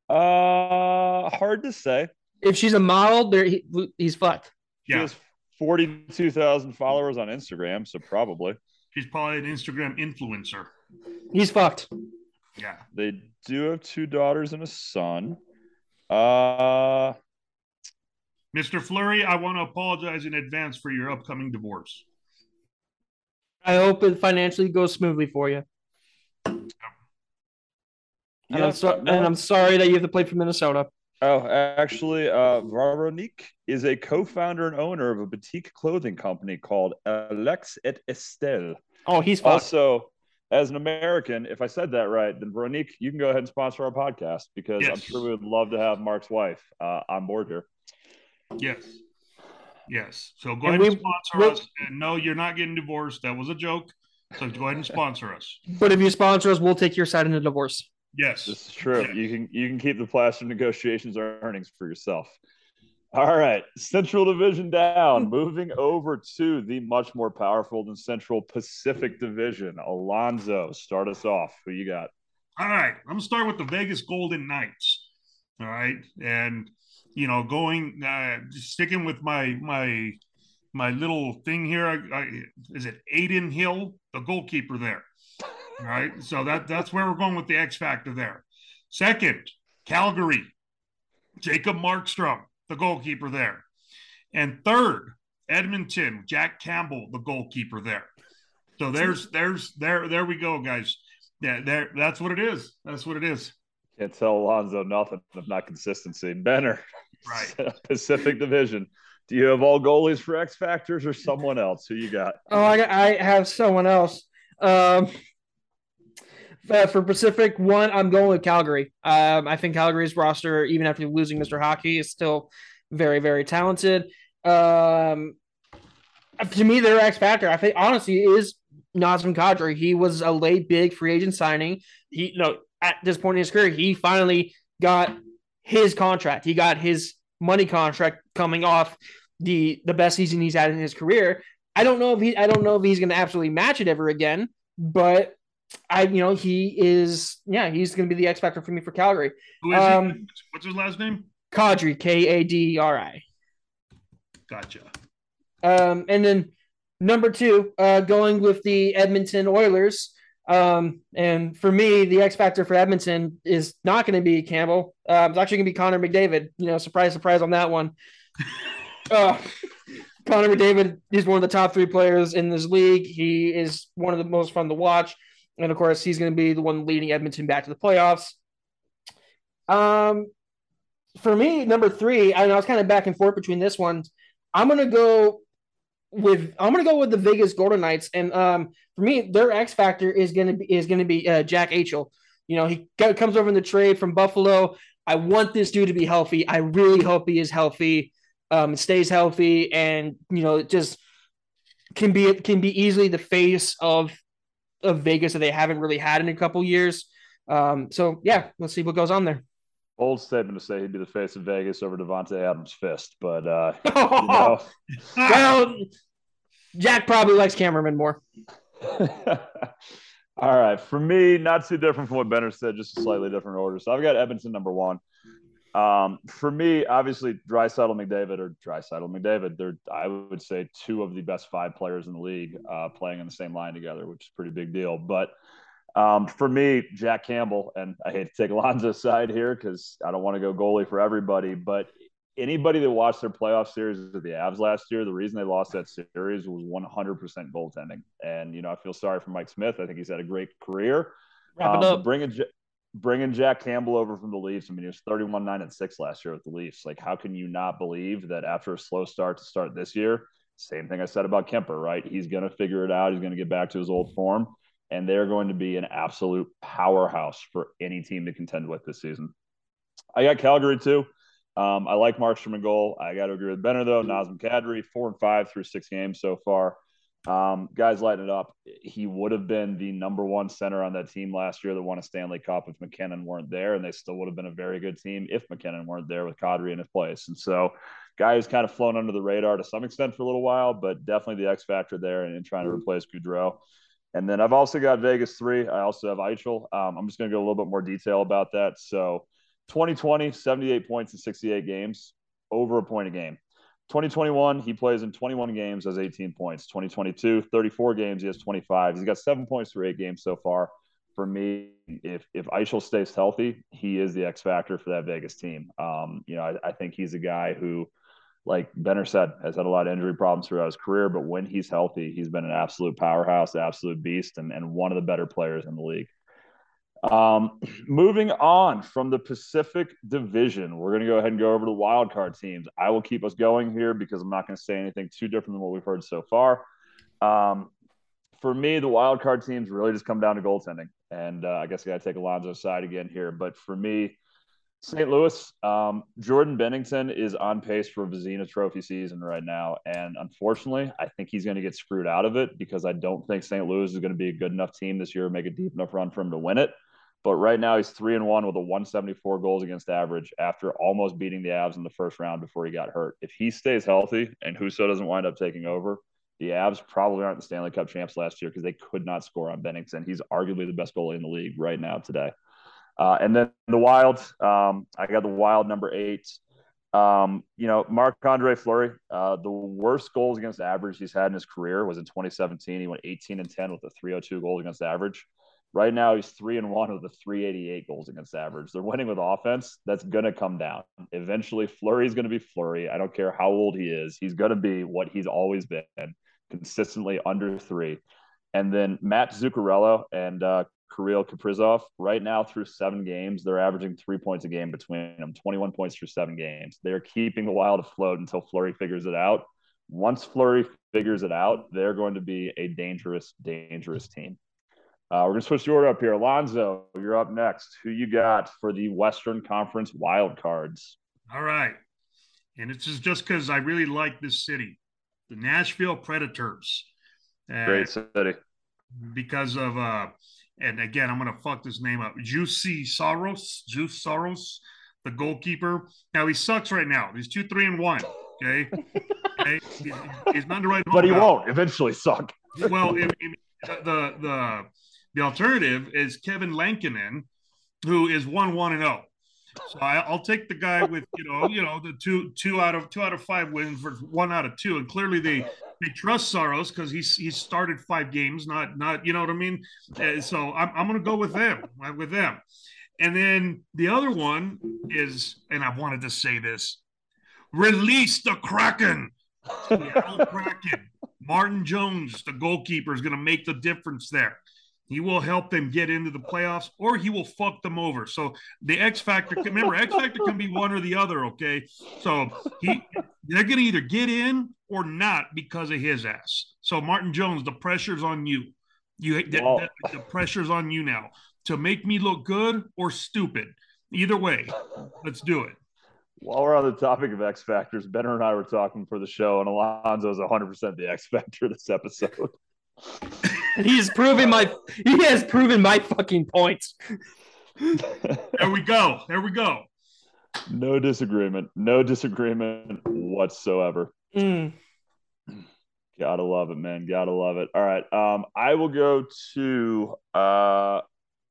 Uh, hard to say. If she's a model, there he, he's fucked. She yeah. has forty-two thousand followers on Instagram, so probably She's probably an Instagram influencer. He's fucked. Yeah. they do have two daughters and a son. Uh, Mr. Fleury, I want to apologize in advance for your upcoming divorce. I hope it financially goes smoothly for you. And, yeah, I'm, so- no, and I'm sorry that you have to play for Minnesota. Oh, actually, uh, Veronique is a co-founder and owner of a boutique clothing company called Alex et Estelle. Oh, he's fucked. Also, as an American, if I said that right, then Veronique, you can go ahead and sponsor our podcast because I'm sure we would love to have Mark's wife uh, on board here. Yes. Yes. So go And ahead we- and sponsor we'll- us. And no, you're not getting divorced. That was a joke. So go ahead and sponsor us. But if you sponsor us, we'll take your side in the divorce. Yes. This is true. Yeah. You can you can keep the plaster negotiations earnings for yourself. All right, Central Division down. Moving over to the much more powerful than Central Pacific Division. Alonzo, start us off. Who you got? All right, I'm gonna start with the Vegas Golden Knights. All right, and you know, going uh, sticking with my my my little thing here. I, I, is it Adin Hill, the goalkeeper there? All right, so that that's where we're going with the X factor there. Second, Calgary, Jacob Markstrom, the goalkeeper there, and third, Edmonton, Jack Campbell, the goalkeeper there. So there's there's there there we go, guys. Yeah, there. That's what it is. That's what it is. Can't tell Alonzo nothing if not consistency. Benner, Right. Pacific Division. Do you have all goalies for X Factors or someone else? Who you got? Oh, I, I have someone else. Um, uh, for Pacific one, I'm going with Calgary. Um, I think Calgary's roster, even after losing Mr. Hockey, is still very, very talented. Um, to me, their X factor, I think, honestly, is Nazem Kadri. He was a late big free agent signing. He, you know, at this point in his career, he finally got his contract. He got his money contract coming off the the best season he's had in his career. I don't know if he I don't know if he's going to absolutely match it ever again, but I you know he is yeah he's going to be the X factor for me for Calgary. Who is Um, he? What's his last name? Kadri K A D R I. Gotcha. Um, and then number two, uh, going with the Edmonton Oilers. Um, and for me, the X factor for Edmonton is not going to be Campbell. Uh, it's actually going to be Connor McDavid. You know, surprise, surprise on that one. Uh, Connor McDavid is one of the top three players in this league. He is one of the most fun to watch. And of course, he's going to be the one leading Edmonton back to the playoffs. Um, for me, number three, I, I was kind of back and forth between this one. I'm going to go with I'm gonna go with the Vegas Golden Knights, and um, for me, their X factor is gonna be is gonna be uh, Jack Eichel. You know, he co- comes over in the trade from Buffalo. I want this dude to be healthy. I really hope he is healthy, um, stays healthy, and you know, just can be can be easily the face of of Vegas that they haven't really had in a couple years. Um, so yeah, let's see what goes on there. Bold statement to say he'd be the face of Vegas over Davante Adams' fist, but uh, you know. well, Jack probably likes Cameraman more. All right. For me, not too different from what Benner said, just a slightly different order. So I've got Edmonton number one. Um, for me, obviously, Draisaitl McDavid or Draisaitl McDavid, they're, I would say, two of the best five players in the league uh, playing in the same line together, which is a pretty big deal. But um, for me, Jack Campbell, and I hate to take Alonzo's side here because I don't want to go goalie for everybody, but anybody that watched their playoff series with the Avs last year, the reason they lost that series was 100% goaltending. And, you know, I feel sorry for Mike Smith. I think he's had a great career. Wrap Um, it up. Bringing, Ja- bringing Jack Campbell over from the Leafs, I mean, he was 31 9 and 6 last year with the Leafs. Like, how can you not believe that after a slow start to start this year? Same thing I said about Kemper, right? He's going to figure it out. He's going to get back to his old form. And they're going to be an absolute powerhouse for any team to contend with this season. I got Calgary too. Um, I like Markstrom and goal. I got to agree with Benner though. Nazem Kadri, four and five through six games so far. Um, guys lighting it up. He would have been the number one center on that team last year that won a Stanley Cup if MacKinnon weren't there, and they still would have been a very good team if MacKinnon weren't there with Kadri in his place. And so, guy who's kind of flown under the radar to some extent for a little while, but definitely the X factor there and, and trying to replace Gaudreau. And then I've also got Vegas three. I also have Eichel. Um, I'm just going to go a little bit more detail about that. So 2020, 78 points in 68 games, over a point a game. 2021, he plays in 21 games, has 18 points. 2022, 34 games, he has 25. He's got seven points through eight games so far. For me, if if Eichel stays healthy, he is the X factor for that Vegas team. Um, you know, I, I think he's a guy who, like Benner said, has had a lot of injury problems throughout his career, but when he's healthy, he's been an absolute powerhouse, absolute beast, and, and one of the better players in the league. Um, moving on from the Pacific Division, we're going to go ahead and go over to the wild card teams. I will keep us going here because I'm not going to say anything too different than what we've heard so far. Um, for me, the wild card teams really just come down to goaltending, and uh, I guess I got to take Alonzo's side again here. But for me, St. Louis, um, Jordan Binnington is on pace for Vezina Trophy season right now, and unfortunately, I think he's going to get screwed out of it because I don't think St. Louis is going to be a good enough team this year to make a deep enough run for him to win it. But right now, he's three and one with a 174 goals against average after almost beating the Avs in the first round before he got hurt. If he stays healthy and Husso doesn't wind up taking over, the Avs probably aren't the Stanley Cup champs last year because they could not score on Binnington. He's arguably the best goalie in the league right now today. Uh, and then the Wild, um, I got the Wild number eight. Um, you know, Marc Andre Fleury, uh, the worst goals against average he's had in his career was in 2017. He went 18 and 10 with a 302 goals against average. Right now, he's three and one with a 388 goals against average. They're winning with offense. That's going to come down. Eventually, Fleury's going to be Fleury. I don't care how old he is. He's going to be what he's always been, consistently under three. And then Matt Zuccarello and uh, Kirill Kaprizov, right now through seven games, they're averaging three points a game between them, 21 points through seven games. They're keeping the Wild afloat until Fleury figures it out. Once Fleury figures it out, they're going to be a dangerous, dangerous team. Uh, we're going to switch the order up here. Alonzo, you're up next. Who you got for the Western Conference wild cards? All right. And it's just because I really like this city, the Nashville Predators. Uh, Great city. Because of, uh, and again, I'm going to fuck this name up. Juicy Soros, Juuse Soros, the goalkeeper. Now he sucks right now. He's two, three, and one. Okay. okay? He's, he's not the right. But he won't eventually suck. well, it, it, the, the, the alternative is Kevin Lankinen, who is one one and zero. So I, will take the guy with you know you know the two two out of two out of five wins for one out of two, and clearly they they trust Saros because he's he's started five games, not not you know what I mean. Uh, so I'm I'm gonna go with them with them, and then the other one is, and I wanted to say this: release the Kraken, the Kraken. Martin Jones, the goalkeeper, is going to make the difference there. He will help them get into the playoffs, or he will fuck them over. So the X factor, remember, X factor can be one or the other. Okay, so he they're gonna either get in or not because of his ass. So Martin Jones, the pressure's on you. You the, the, the pressure's on you now to make me look good or stupid. Either way, let's do it. While we're on the topic of X factors, Benner and I were talking for the show, and Alonzo is 100% the X factor this episode. and he has proven my he has proven my fucking points. there we go. There we go. No disagreement. No disagreement whatsoever. Mm. Gotta love it, man. Gotta love it. All right. Um, I will go to uh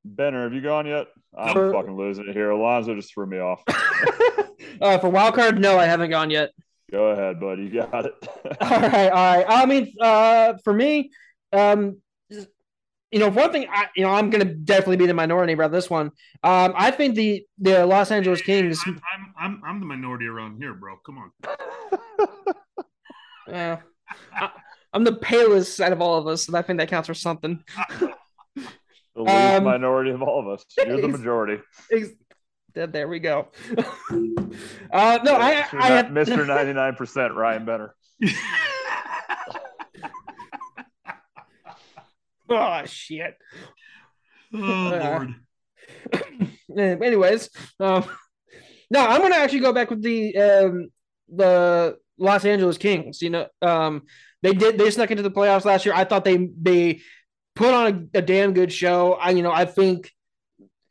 Benner. Have you gone yet? I'm for, fucking losing it here. Alonzo just threw me off. uh, for wild card, no, I haven't gone yet. Go ahead, buddy. You got it. all right, all right. I mean, uh, for me, um, you know, one thing I, you know, I'm going to definitely be the minority about this one. Um, I think the the Los Angeles Kings. I'm, I'm, I'm, I'm the minority around here, bro. Come on. yeah, I, am the palest out of all of us, and I think that counts for something. the least um, minority of all of us. You're the majority. There we go. uh, no, I, I, I have Mr. 99% Ryan Benner. Oh shit. Oh uh, Lord. anyways, um, no, I'm gonna actually go back with the um, the Los Angeles Kings. You know, um, they did they snuck into the playoffs last year. I thought they they put on a, a damn good show. I you know I think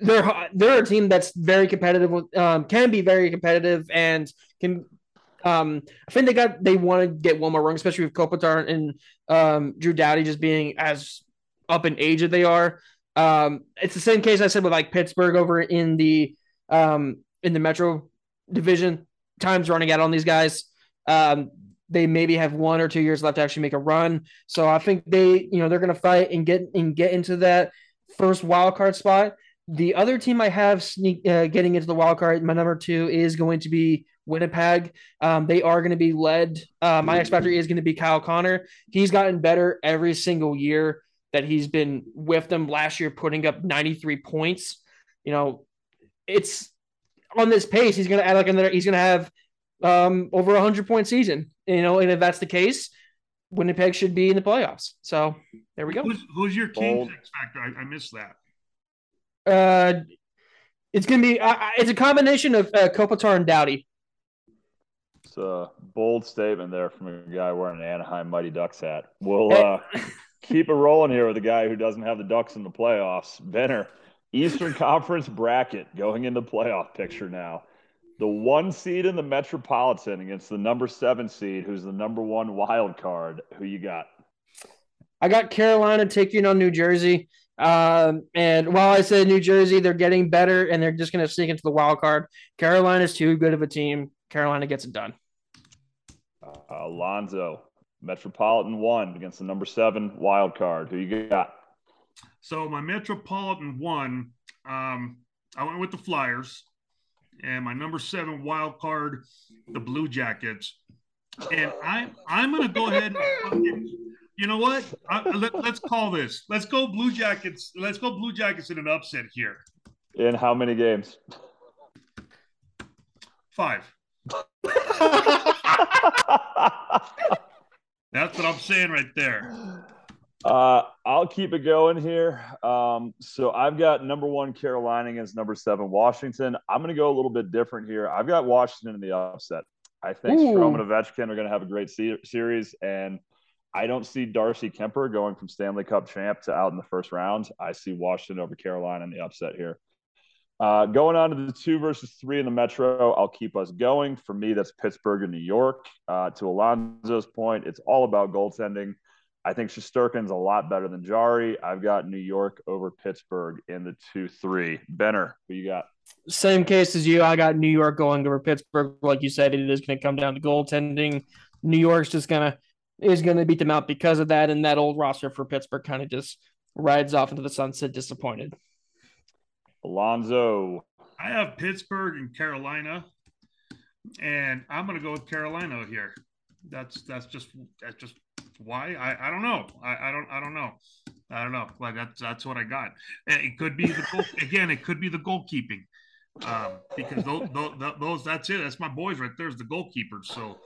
they're they're a team that's very competitive. Um, can be very competitive and can. Um, I think they got they want to get one more run, especially with Kopitar and um, Drew Doughty just being as up in age that they are. Um, it's the same case I said with like Pittsburgh over in the um, in the Metro division. Time's running out on these guys. Um, they maybe have one or two years left to actually make a run. So I think they, you know, they're going to fight and get and get into that first wild card spot. The other team I have sneak uh, getting into the wild card, my number two is going to be Winnipeg. Um, they are going to be led. Uh, my X factor is going to be Kyle Connor. He's gotten better every single year. That he's been with them last year, putting up 93 points. You know, it's on this pace. He's going to add like another. He's going to have um, over a hundred point season. You know, and if that's the case, Winnipeg should be in the playoffs. So there we go. Who's, who's your Kings Bold. X factor? I, I missed that. Uh, it's going to be. Uh, it's a combination of uh, Kopitar and Doughty. It's a bold statement there from a guy wearing an Anaheim Mighty Ducks hat. We'll uh, keep it rolling here with a guy who doesn't have the Ducks in the playoffs. Benner, Eastern Conference bracket going into playoff picture now. The one seed in the Metropolitan against the number seven seed, who's the number one wild card. Who you got? I got Carolina taking on New Jersey. Um, and while I said New Jersey, they're getting better and they're just going to sneak into the wild card. Carolina's too good of a team. Carolina gets it done. Uh, Alonzo, Metropolitan one against the number seven wild card. Who you got? So my Metropolitan one, um, I went with the Flyers, and my number seven wild card, the Blue Jackets. And I I'm gonna go ahead and you know what? I, let, let's call this. Let's go Blue Jackets. Let's go Blue Jackets in an upset here. In how many games? Five. That's what I'm saying right there. Uh, I'll keep it going here. Um, so I've got number one Carolina against number seven Washington. I'm going to go a little bit different here. I've got Washington in the upset. I think Ooh. Strom and Ovechkin are going to have a great se- series, and I don't see Darcy Kemper going from Stanley Cup champ to out in the first round. I see Washington over Carolina in the upset here. Uh, going on to the two versus three in the Metro, I'll keep us going. For me, that's Pittsburgh and New York. Uh, to Alonzo's point, it's all about goaltending. I think Shesterkin's a lot better than Jarry. I've got New York over Pittsburgh in the 2 3. Benner, who you got? Same case as you. I got New York going over Pittsburgh. Like you said, it is going to come down to goaltending. New York's just to is going to beat them out because of that, and that old roster for Pittsburgh kind of just rides off into the sunset, disappointed. Alonzo. I have Pittsburgh and Carolina, and I'm going to go with Carolina here. That's that's just that's just why I, I don't know I, I don't I don't know I don't know like that's that's what I got. It could be the goal, again. It could be the goalkeeping um, because those, those those that's it. That's my boys right there's the goalkeepers. So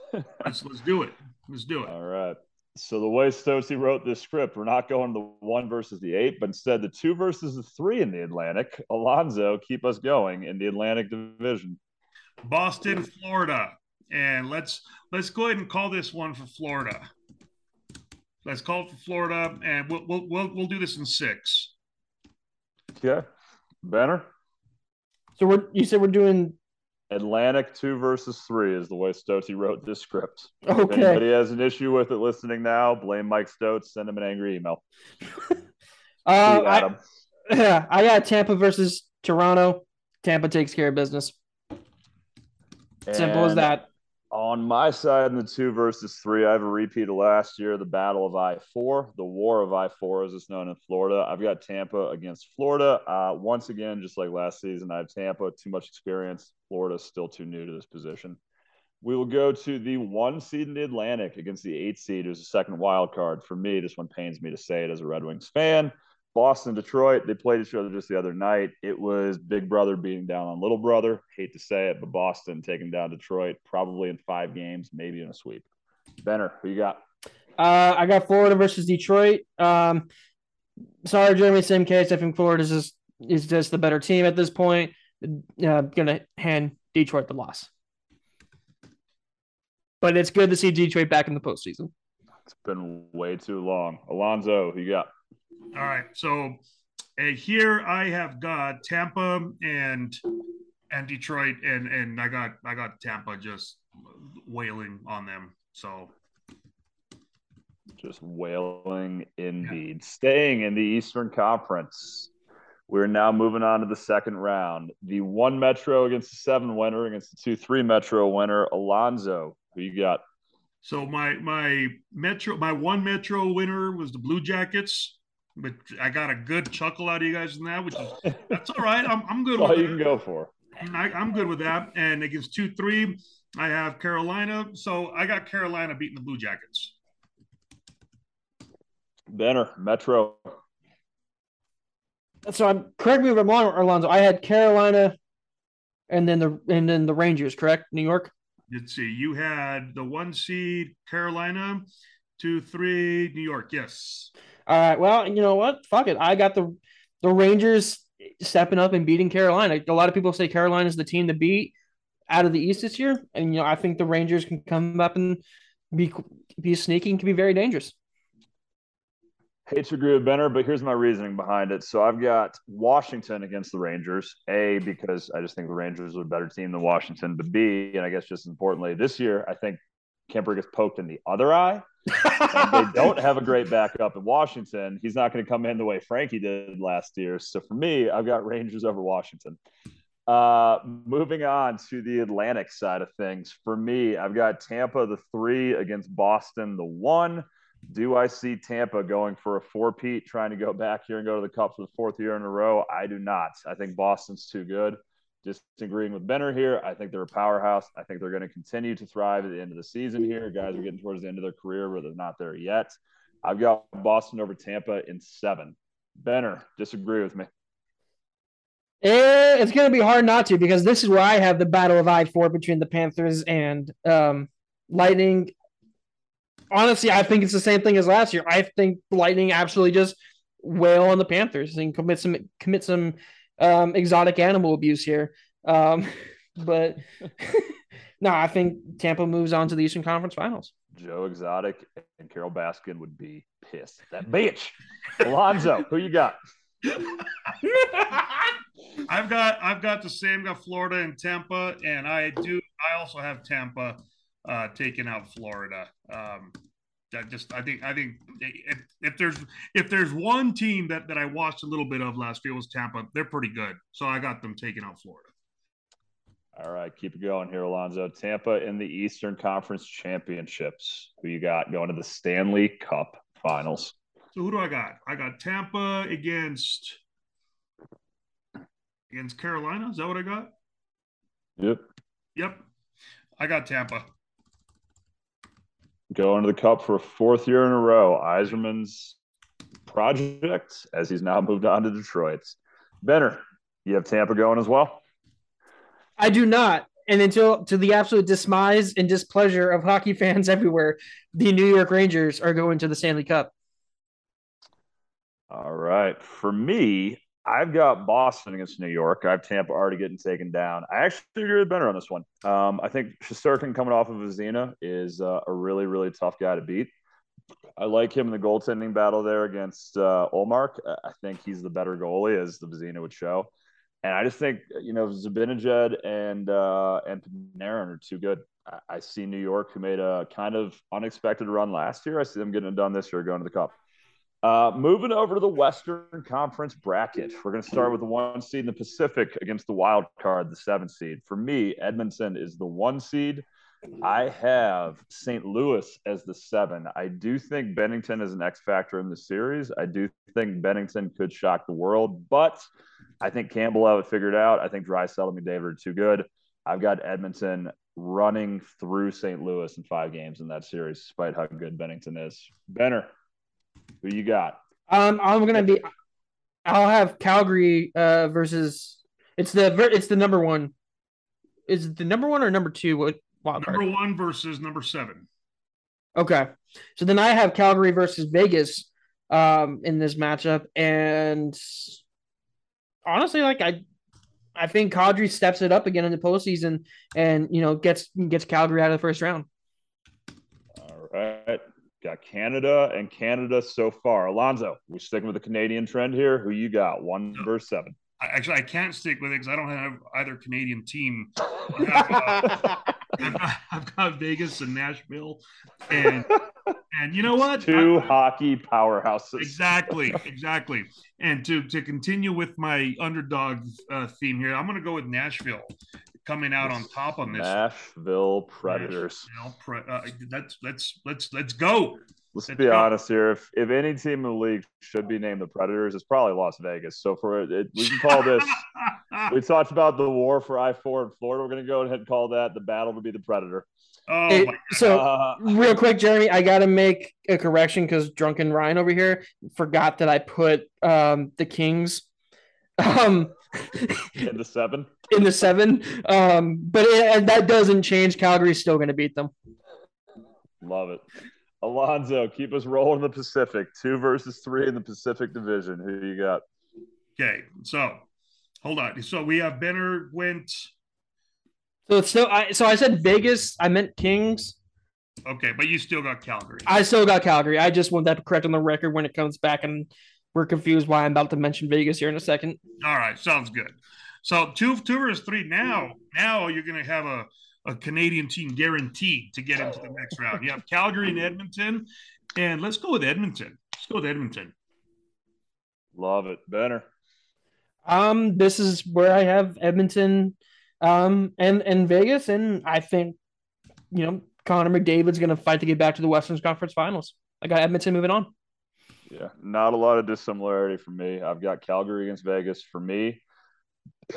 let's let's do it. Let's do it. All right. So the way Stotesy wrote this script, we're not going the one versus the eight, but instead the two versus the three in the Atlantic. Alonzo, keep us going in the Atlantic Division. Boston, Florida, and let's let's go ahead and call this one for Florida. Let's call it for Florida, and we'll we'll we'll, we'll do this in six. Okay. Benner? So we're you said we're doing Atlantic two versus three is the way Stotesy wrote this script. If okay. anybody has an issue with it listening now, blame Mike Stokes, send him an angry email. Uh, I, yeah, I got Tampa versus Toronto. Tampa takes care of business. Simple as that. On my side in the two versus three, I have a repeat of last year, the Battle of I 4, the War of I 4, as it's known in Florida. I've got Tampa against Florida. Uh, once again, just like last season, I have Tampa, too much experience. Florida's still too new to this position. We will go to the one seed in the Atlantic against the eight seed, who's the second wild card. For me, this one pains me to say it as a Red Wings fan. Boston, Detroit, they played each other just the other night. It was Big Brother beating down on Little Brother. Hate to say it, but Boston taking down Detroit probably in five games, maybe in a sweep. Benner, who you got? Uh, I got Florida versus Detroit. Um, sorry, Jeremy. Same case. I think Florida is just, is just the better team at this point. Uh, gonna hand Detroit the loss, but it's good to see Detroit back in the postseason. It's been way too long. Alonzo, who you got? All right, so uh, here I have got Tampa and and Detroit, and and I got I got Tampa just wailing on them. So Just wailing indeed. Staying in the Eastern Conference. We're now moving on to the second round. The one Metro against the seven winner against the two three Metro winner. Alonzo, who you got? so my my metro my one metro winner was the Blue Jackets, but I got a good chuckle out of you guys in that, which is that's all right. I'm I'm good That's all with you that. can go for. I, I'm good with that. And against two three, I have Carolina. So I got Carolina beating the Blue Jackets. Benner, Metro. So I'm correct me if I'm wrong, Alonzo. I had Carolina, and then the and then the Rangers. Correct, New York. Let's see. You had the one seed Carolina, two, three, New York. Yes. All right. Well, you know what? Fuck it. I got the the Rangers stepping up and beating Carolina. A lot of people say Carolina is the team to beat out of the East this year, and you know I think the Rangers can come up and be be sneaky and can be very dangerous. Hate to agree with Benner, but here's my reasoning behind it. So I've got Washington against the Rangers. A, because I just think the Rangers are a better team than Washington. But B, and I guess just importantly, this year, I think Kemper gets poked in the other eye. They don't have a great backup in Washington. He's not going to come in the way Frankie did last year. So for me, I've got Rangers over Washington. Uh, moving on to the Atlantic side of things. For me, I've got Tampa the three against Boston the one. Do I see Tampa going for a four-peat, trying to go back here and go to the Cup for the fourth year in a row? I do not. I think Boston's too good. Disagreeing with Benner here. I think they're a powerhouse. I think they're going to continue to thrive at the end of the season here. Guys are getting towards the end of their career, but they're not there yet. I've got Boston over Tampa in seven. Benner, disagree with me. Eh, It's going to be hard not to because this is where I have the battle of I four between the Panthers and um, Lightning. Honestly, I think it's the same thing as last year. I think Lightning absolutely just wail on the Panthers and commit some commit some um, exotic animal abuse here. Um, but no, I think Tampa moves on to the Eastern Conference Finals. Joe Exotic and Carole Baskin would be pissed. That bitch. Alonzo, who you got? I've got I've got the same. Got Florida and Tampa, and I do. I also have Tampa uh, taking out Florida. Um, that just I think I think if, if there's if there's one team that that I watched a little bit of last year was Tampa. They're pretty good, so I got them taking out Florida. All right, keep it going here, Alonzo. Tampa in the Eastern Conference Championships. Who you got going to the Stanley Cup Finals? So who do I got? I got Tampa against against Carolina. Is that what I got? Yep. Yep. I got Tampa. Going to the Cup for a fourth year in a row. Yzerman's project, as he's now moved on to Detroit. Benner, you have Tampa going as well? I do not. And until to the absolute dismise and displeasure of hockey fans everywhere, the New York Rangers are going to the Stanley Cup. All right. For me, I've got Boston against New York. I have Tampa already getting taken down. I actually agree with Benner on this one. Um, I think Shesterkin coming off of Vezina is uh, a really, really tough guy to beat. I like him in the goaltending battle there against uh, Ullmark. I think he's the better goalie, as the Vezina would show. And I just think you know Zibanejad and uh, and Panarin are too good. I, I see New York, who made a kind of unexpected run last year. I see them getting it done this year, going to the Cup. Uh, moving over to the Western Conference bracket, we're going to start with the one seed in the Pacific against the wild card, the seven seed. For me, Edmonton is the one seed. I have St. Louis as the seven. I do think Binnington is an X factor in the series. I do think Binnington could shock the world, but I think Campbell have it figured out. I think Draisaitl and McDavid are too good. I've got Edmonton running through St. Louis in five games in that series, despite how good Binnington is. Benner, who you got? Um, I'm gonna be. I'll have Calgary uh, versus. It's the it's the number one. Is it the number one or number two? What wild card? Number one versus number seven. Okay, so then I have Calgary versus Vegas um, in this matchup, and honestly, like I, I think Kadri steps it up again in the postseason, and you know gets gets Calgary out of the first round. All right. Got Canada and Canada so far. Alonzo, we're sticking with the Canadian trend here. Who you got? One versus seven. I, actually, I can't stick with it because I don't have either Canadian team. I have, uh, I've, got, I've got Vegas and Nashville, and and you know what? Two I- hockey powerhouses. exactly, exactly. And to to continue with my underdog uh, theme here, I'm going to go with Nashville coming out on top on this. Nashville Predators. You know, pre- uh, let's let's let's let's go. Let's Let's be go. honest here. If if any team in the league should be named the Predators, it's probably Las Vegas. So for it, we can call this. we talked about the war for I four in Florida. We're going to go ahead and call that the battle to be the Predator. oh It- my so Uh, real quick, Jeremy, I gotta make a correction because drunken Ryan over here forgot that I put um the Kings um in the seven. In the seven. Um, but it, that doesn't change. Calgary's still gonna beat them. Love it. Alonzo, keep us rolling in the Pacific. Two versus three in the Pacific Division. Who you got? Okay, so hold on. So we have Benner went. So it's still I so I said Vegas, I meant Kings. Okay, but you still got Calgary. I still got Calgary. I just want that correct on the record when it comes back and we're confused why I'm about to mention Vegas here in a second. All right, sounds good. So two two versus three. Now, now you're going to have a, a Canadian team guaranteed to get into the next round. You have Calgary and Edmonton, and let's go with Edmonton. Let's go with Edmonton. Love it. Benner. Um, this is where I have Edmonton, um, and and Vegas, and I think, you know, Connor McDavid's gonna fight to get back to the Western Conference Finals. I got Edmonton moving on. Yeah, not a lot of dissimilarity for me. I've got Calgary against Vegas. For me,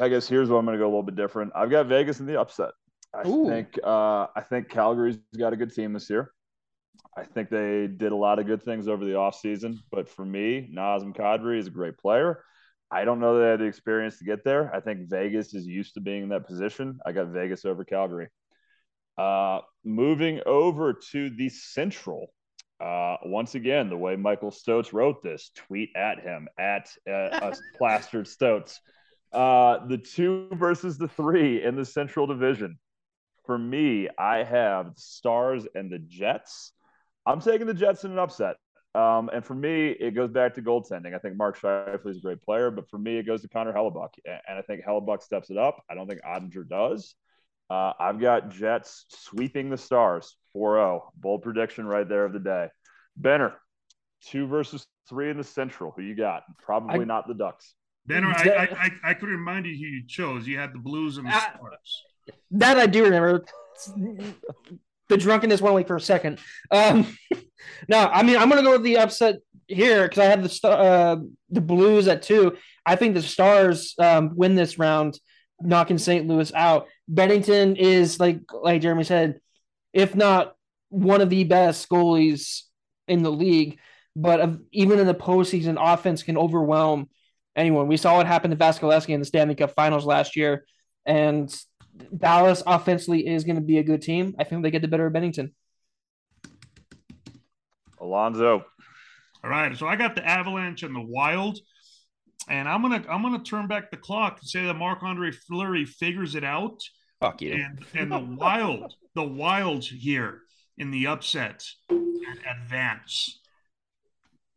I guess here's where I'm going to go a little bit different. I've got Vegas in the upset. I Ooh. think uh, I think Calgary's got a good team this year. I think they did a lot of good things over the offseason. But for me, Nazem Kadri is a great player. I don't know that they had the experience to get there. I think Vegas is used to being in that position. I got Vegas over Calgary. Uh, moving over to the Central. Uh, once again, the way Michael Stotes wrote this, tweet at him at uh, us plastered Stotes. Uh, the two versus the three in the Central Division. For me, I have the Stars and the Jets. I'm taking the Jets in an upset. Um, and for me, it goes back to goaltending. I think Mark Scheifele is a great player, but for me, it goes to Connor Hellebuyck. And I think Hellebuyck steps it up. I don't think Oettinger does. Uh, I've got Jets sweeping the Stars 4 0. Bold prediction right there of the day. Benner, two versus three in the Central. Who you got? Probably I- not the Ducks. Benner, I, I, I, I could remind you who you chose. You had the Blues and the Ah. Stars. That I do remember. The drunkenness went away for a second. Um, no, I mean I'm gonna go with the upset here because I have the uh, the Blues at two. I think the Stars um, win this round, knocking St. Louis out. Binnington is like like Jeremy said, if not one of the best goalies in the league, but even in the postseason, offense can overwhelm anyone. We saw what happened to Vasilevskiy in the Stanley Cup Finals last year, and Dallas offensively is going to be a good team. I think they get the better of Binnington. Alonzo. All right, so I got the Avalanche and the Wild, and I'm gonna I'm gonna turn back the clock and say that Marc Andre Fleury figures it out, Fuck you. and and the Wild the Wild here in the upset advance.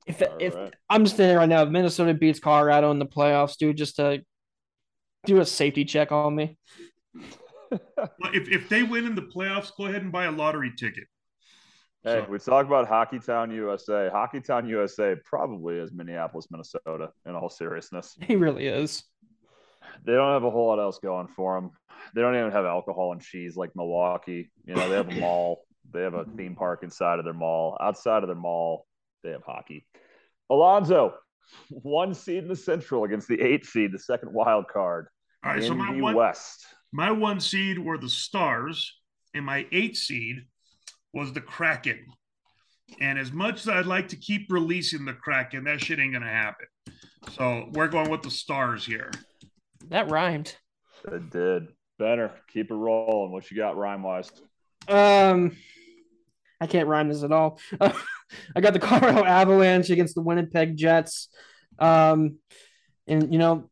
If, All if right. I'm just thinking right now, if Minnesota beats Colorado in the playoffs, dude, just to do a safety check on me. Well, if if they win in the playoffs, go ahead and buy a lottery ticket. Hey, So- we talk about Hockey Town USA. Hockey Town USA probably is Minneapolis, Minnesota, in all seriousness. He really is. They don't have a whole lot else going for them. They don't even have alcohol and cheese like Milwaukee. You know, they have a mall, they have a theme park inside of their mall. Outside of their mall, they have hockey. Alonzo, one seed in the Central against the eight seed, the second wild card All right, in so my the one West. my one seed were the Stars, and my eight seed was the Kraken. And as much as I'd like to keep releasing the Kraken, that shit ain't gonna happen. So we're going with the Stars here. That rhymed. It did. Better keep it rolling. What you got rhyme wise? Um, I can't rhyme this at all. I got the Colorado Avalanche against the Winnipeg Jets. Um, and you know,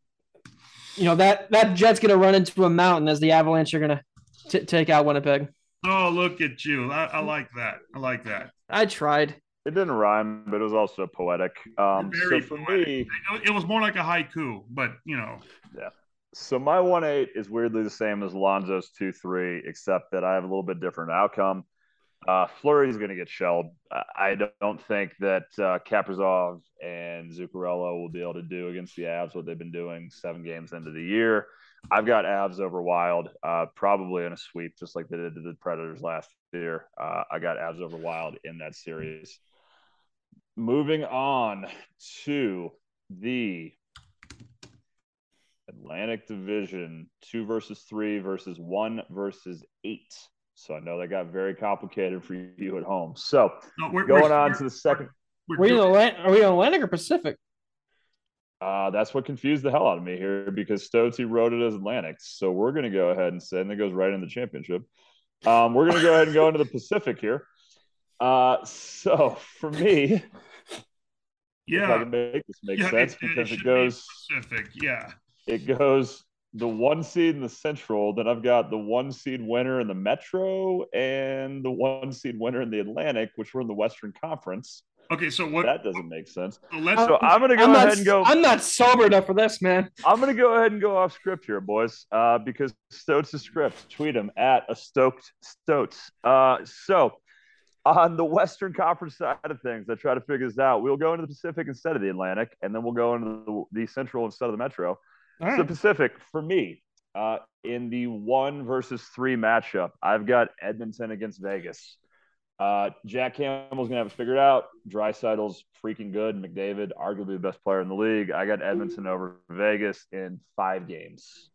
you know that that Jets gonna run into a mountain as the Avalanche are gonna t- take out Winnipeg. Oh, look at you! I, I like that. I like that. I tried. It didn't rhyme, but it was also poetic. Um, so for poetic. me, It, it was more like a haiku, but you know, Yeah. So my one eight is weirdly the same as Lonzo's two three, except that I have a little bit different outcome. Uh, Fleury's going to get shelled. I- I don't think that uh, Kaprizov and Zuccarello will be able to do against the Avs what they've been doing seven games into the year. I've got Avs over Wild, uh, probably in a sweep, just like they did to the Predators last year. Uh, I got Avs over Wild in that series. moving on to the Atlantic Division, two versus three versus one versus eight. So I know that got very complicated for you at home. So No, we're, going we're- on we're- to the second. we're Are we, in are we on Atlantic or Pacific? Uh, that's what confused the hell out of me here because Stoczy wrote it as Atlantic. So we're going to go ahead and say, and it goes right in the championship. Um, we're going to go ahead and go into the Pacific here. Uh, so for me, if I yeah, can make this make yeah, sense it, because should it be goes, Pacific. Yeah. it goes the one seed in the Central. Then I've got the one seed winner in the Metro and the one seed winner in the Atlantic, which were in the Western Conference. Okay, so what? That doesn't make sense. so let's. So I'm going to go I'm ahead not, and go. I'm not sober enough for this, man. I'm going to go ahead and go off script here, boys, uh, because Stoats is script. Tweet him at a stoked Stoats. Uh, so, on the Western Conference side of things, I try to figure this out. We'll go into the Pacific instead of the Atlantic, and then we'll go into the, the Central instead of the Metro. So, Pacific, for me, uh, in the one versus three matchup, I've got Edmonton against Vegas. Uh, Jack Campbell's gonna have it figured out. Draisaitl's freaking good. McDavid, arguably the best player in the league. I got Edmonton over Vegas in five games.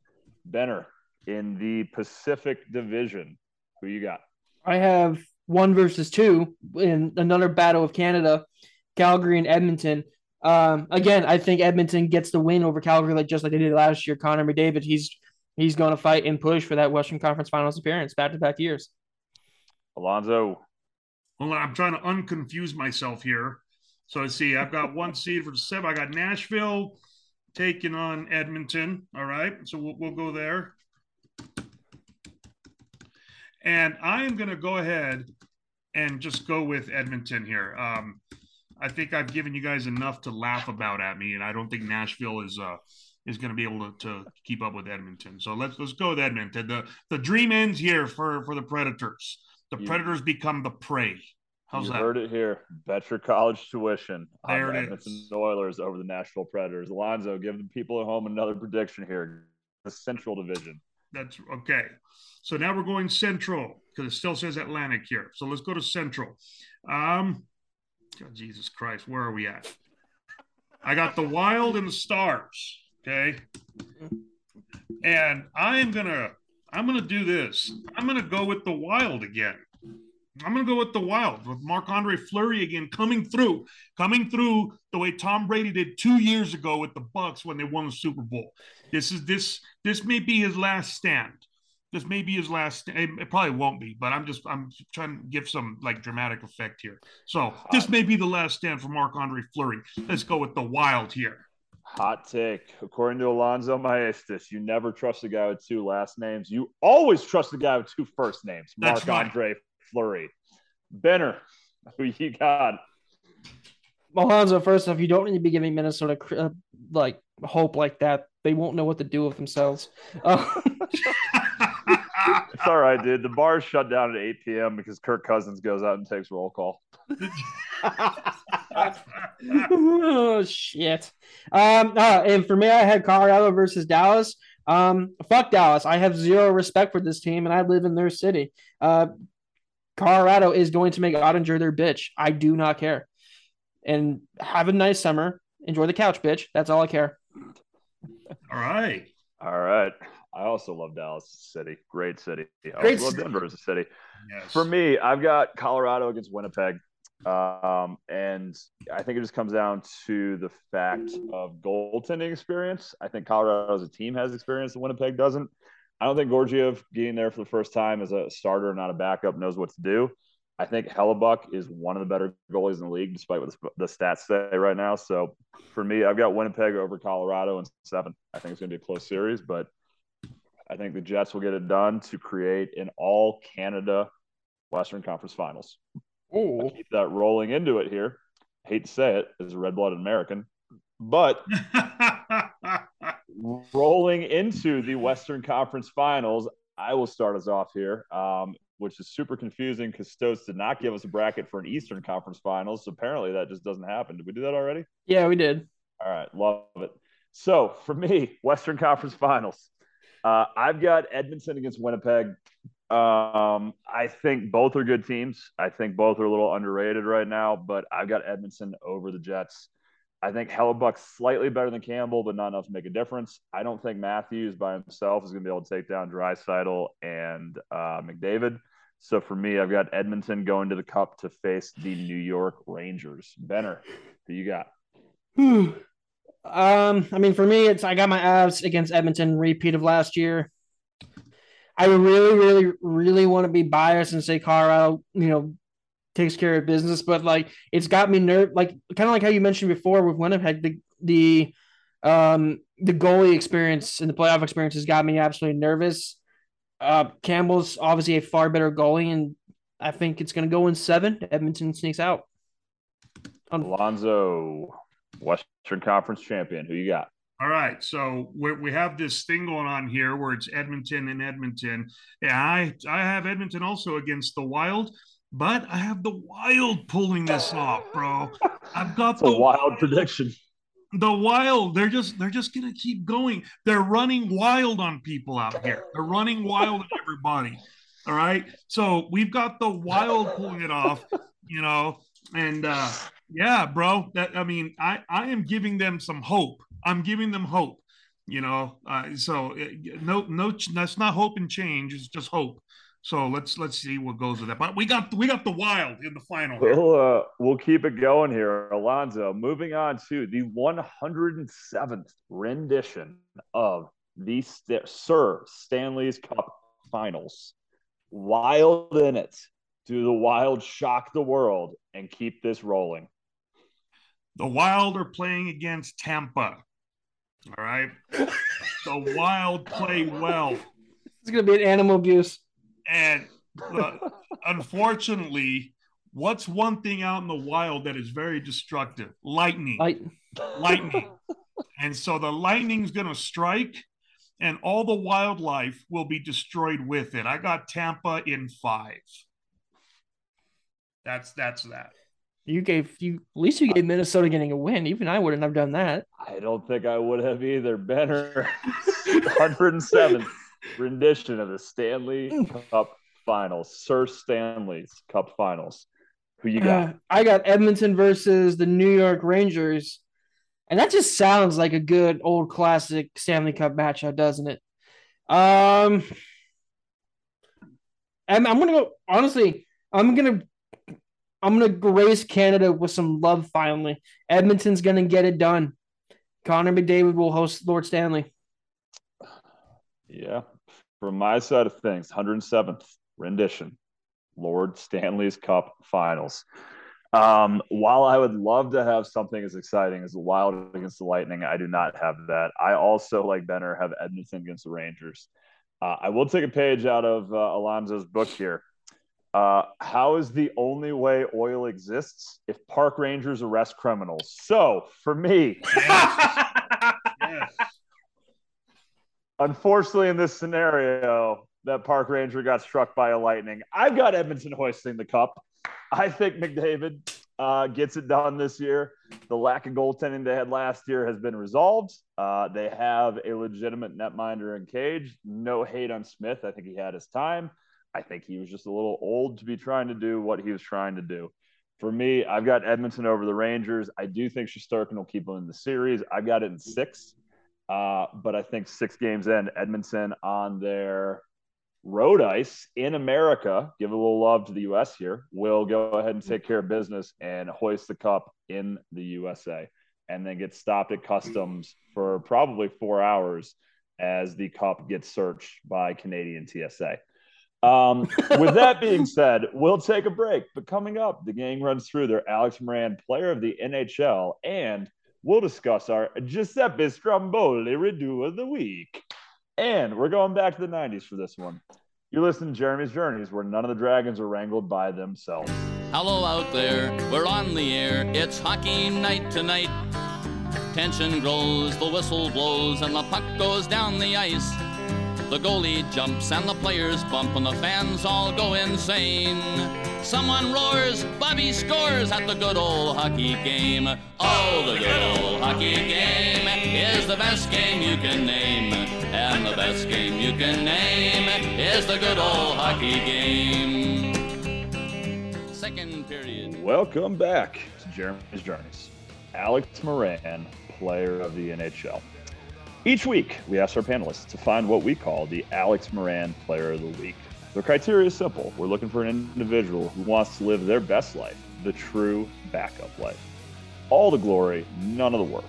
Benner in the Pacific Division. Who you got? I have one versus two in another battle of Canada, Calgary and Edmonton. Um, again, I think Edmonton gets the win over Calgary, like just like they did last year. Connor McDavid, he's he's going to fight and push for that Western Conference Finals appearance back to back years. Alonzo. Hold on, I'm trying to unconfuse myself here. So let's see. I've got one seed for the seven. I got Nashville taking on Edmonton. All right, so we'll, we'll go there. And I am going to go ahead and just go with Edmonton here. Um, I think I've given you guys enough to laugh about at me, and I don't think Nashville is uh, is going to be able to, to keep up with Edmonton. So let's let's go with Edmonton. The the dream ends here for for the Predators. The You- Predators become the prey. How's you that? heard it here. Bet your college tuition on There the it Edmonton is. Oilers over the Nashville Predators. Alonzo, give the people at home another prediction here. The Central Division. That's okay. So now we're going Central because it still says Atlantic here. So let's go to Central. Um, God, Jesus Christ, where are we at? I got the Wild and the Stars. Okay, and I am gonna I'm gonna do this. I'm gonna go with the Wild again. I'm gonna go with the Wild with Marc Andre Fleury again coming through, coming through the way Tom Brady did two years ago with the Bucs when they won the Super Bowl. This is this this may be his last stand. This may be his last. It, it probably won't be, but I'm just I'm trying to give some like dramatic effect here. So this may be the last stand for Marc Andre Fleury. Let's go with the Wild here. Hot take. According to Alonzo Maestas, you never trust a guy with two last names. You always trust a guy with two first names. That's marc andre Fleury. Benner, who you got? Alonzo, first off, you don't need to be giving Minnesota uh, like hope like that. They won't know what to do with themselves. Uh, It's all right, dude. The bar is shut down at 8 p.m. because Kirk Cousins goes out and takes roll call. oh shit. Um, uh, and for me, I had Colorado versus Dallas. Um, fuck Dallas. I have zero respect for this team, and I live in their city. Uh, Colorado is going to make Oettinger their bitch. I do not care. And have a nice summer. Enjoy the couch, bitch. That's all I care. All right. All right. I also love Dallas City. Great city. I Great also love city. Denver as a city. Yes. For me, I've got Colorado against Winnipeg. Um, and I think it just comes down to the fact of goaltending experience. I think Colorado as a team has experience that Winnipeg doesn't. I don't think Georgiev getting there for the first time as a starter, not a backup, knows what to do. I think Hellebuyck is one of the better goalies in the league, despite what the, the stats say right now. So for me, I've got Winnipeg over Colorado in seven. I think it's going to be a close series, but I think the Jets will get it done to create an all Canada Western Conference Finals. Oh, Keep that rolling into it here. Hate to say it as a red blooded American, but rolling into the Western Conference Finals, I will start us off here, um, which is super confusing because Stoats did not give us a bracket for an Eastern Conference Finals. So apparently that just doesn't happen. Did we do that already? yeah, we did. All right, love it. So for me, Western Conference Finals, uh, I've got Edmonton against Winnipeg. Um, I think both are good teams. I think both are a little underrated right now, but I've got Edmonton over the Jets. I think Hellebuyck's slightly better than Campbell, but not enough to make a difference. I don't think Matthews by himself is going to be able to take down Draisaitl and uh, McDavid. So for me, I've got Edmonton going to the Cup to face the New York Rangers. Benner, who you got? Um, I mean, for me, it's I got my abs against Edmonton, repeat of last year. I really, really, really want to be biased and say Colorado, you know, takes care of business, but like it's got me nerve, like kind of like how you mentioned before with Winnipeg, the the um the goalie experience and the playoff experience has got me absolutely nervous. Uh, Campbell's obviously a far better goalie, and I think it's going to go in seven. Edmonton sneaks out. Alonzo, Western Conference champion. Who you got? All right, so we we have this thing going on here where it's Edmonton and Edmonton. Yeah, I I have Edmonton also against the Wild, but I have the Wild pulling this off, bro. I've got the wild prediction. the wild they're just they're just gonna keep going they're running wild on people out here they're running wild on everybody all right so we've got the wild pulling it off you know and uh yeah bro that i mean i i am giving them some hope i'm giving them hope you know uh, so uh, no no that's not hope and change it's just hope so let's let's see what goes with that but we got we got the wild in the final. We'll uh, we'll keep it going here, Alonzo. Moving on to the 107th rendition of the St- Sir Stanley's Cup Finals. Wild in it. Do the Wild shock the world and keep this rolling? The Wild are playing against Tampa. All right. the Wild play well. It's going to be an animal abuse. And uh, unfortunately, what's one thing out in the wild that is very destructive? Lightning. Like, Lightning. and so the lightning's going to strike, and all the wildlife will be destroyed with it. I got Tampa in five. That's that's that. You gave you at least you gave Minnesota getting a win. Even I wouldn't have done that. I don't think I would have either. Benner, 107th rendition of the Stanley Cup Finals, Sir Stanley's Cup Finals. Who you got? Uh, I got Edmonton versus the New York Rangers, and that just sounds like a good old classic Stanley Cup matchup, doesn't it? Um, I'm, I'm gonna go honestly. I'm gonna I'm gonna grace Canada with some love. Finally, Edmonton's gonna get it done. Connor McDavid will host Lord Stanley. Yeah. From my side of things, 107th rendition, Lord Stanley's Cup Finals. Um, while I would love to have something as exciting as the Wild against the Lightning, I do not have that. I also, like Benner, have Edmonton against the Rangers. Uh, I will take a page out of uh, Alonzo's book here. Uh, how is the only way oil exists if park rangers arrest criminals? So for me, Yes. unfortunately, in this scenario, that park ranger got struck by a lightning. I've got Edmonton hoisting the cup. I think McDavid uh, gets it done this year. The lack of goaltending they had last year has been resolved. Uh, they have a legitimate netminder in cage. No hate on Smith. I think he had his time. I think he was just a little old to be trying to do what he was trying to do. For me, I've got Edmonton over the Rangers. I do think Shesterkin will keep them in the series. I've got it in six. Uh, but I think six games in, Edmonton on their road ice in America, give a little love to the U.S. here, will go ahead and take care of business and hoist the cup in the USA and then get stopped at customs for probably four hours as the cup gets searched by Canadian TSA. Um, with that being said, we'll take a break. But coming up, the gang runs through their Alex Moran Player of the NHL, and we'll discuss our Giuseppe Stromboli Redo of the Week. And we're going back to the 90s for this one. You're listening to Jeremy's Journeys, where none of the dragons are wrangled by themselves. Hello out there, we're on the air. It's hockey night tonight. Tension grows, the whistle blows, and the puck goes down the ice. The goalie jumps and the players bump, and the fans all go insane. Someone roars, Bobby scores at the good old hockey game. Oh, the good old hockey game is the best game you can name. And the best game you can name is the good old hockey game. Second period. Welcome back to Jeremy's Journeys. Alex Moran, player of the NHL. Each week, we ask our panelists to find what we call the Alex Moran Player of the Week. The criteria is simple. We're looking for an individual who wants to live their best life, the true backup life. All the glory, none of the work.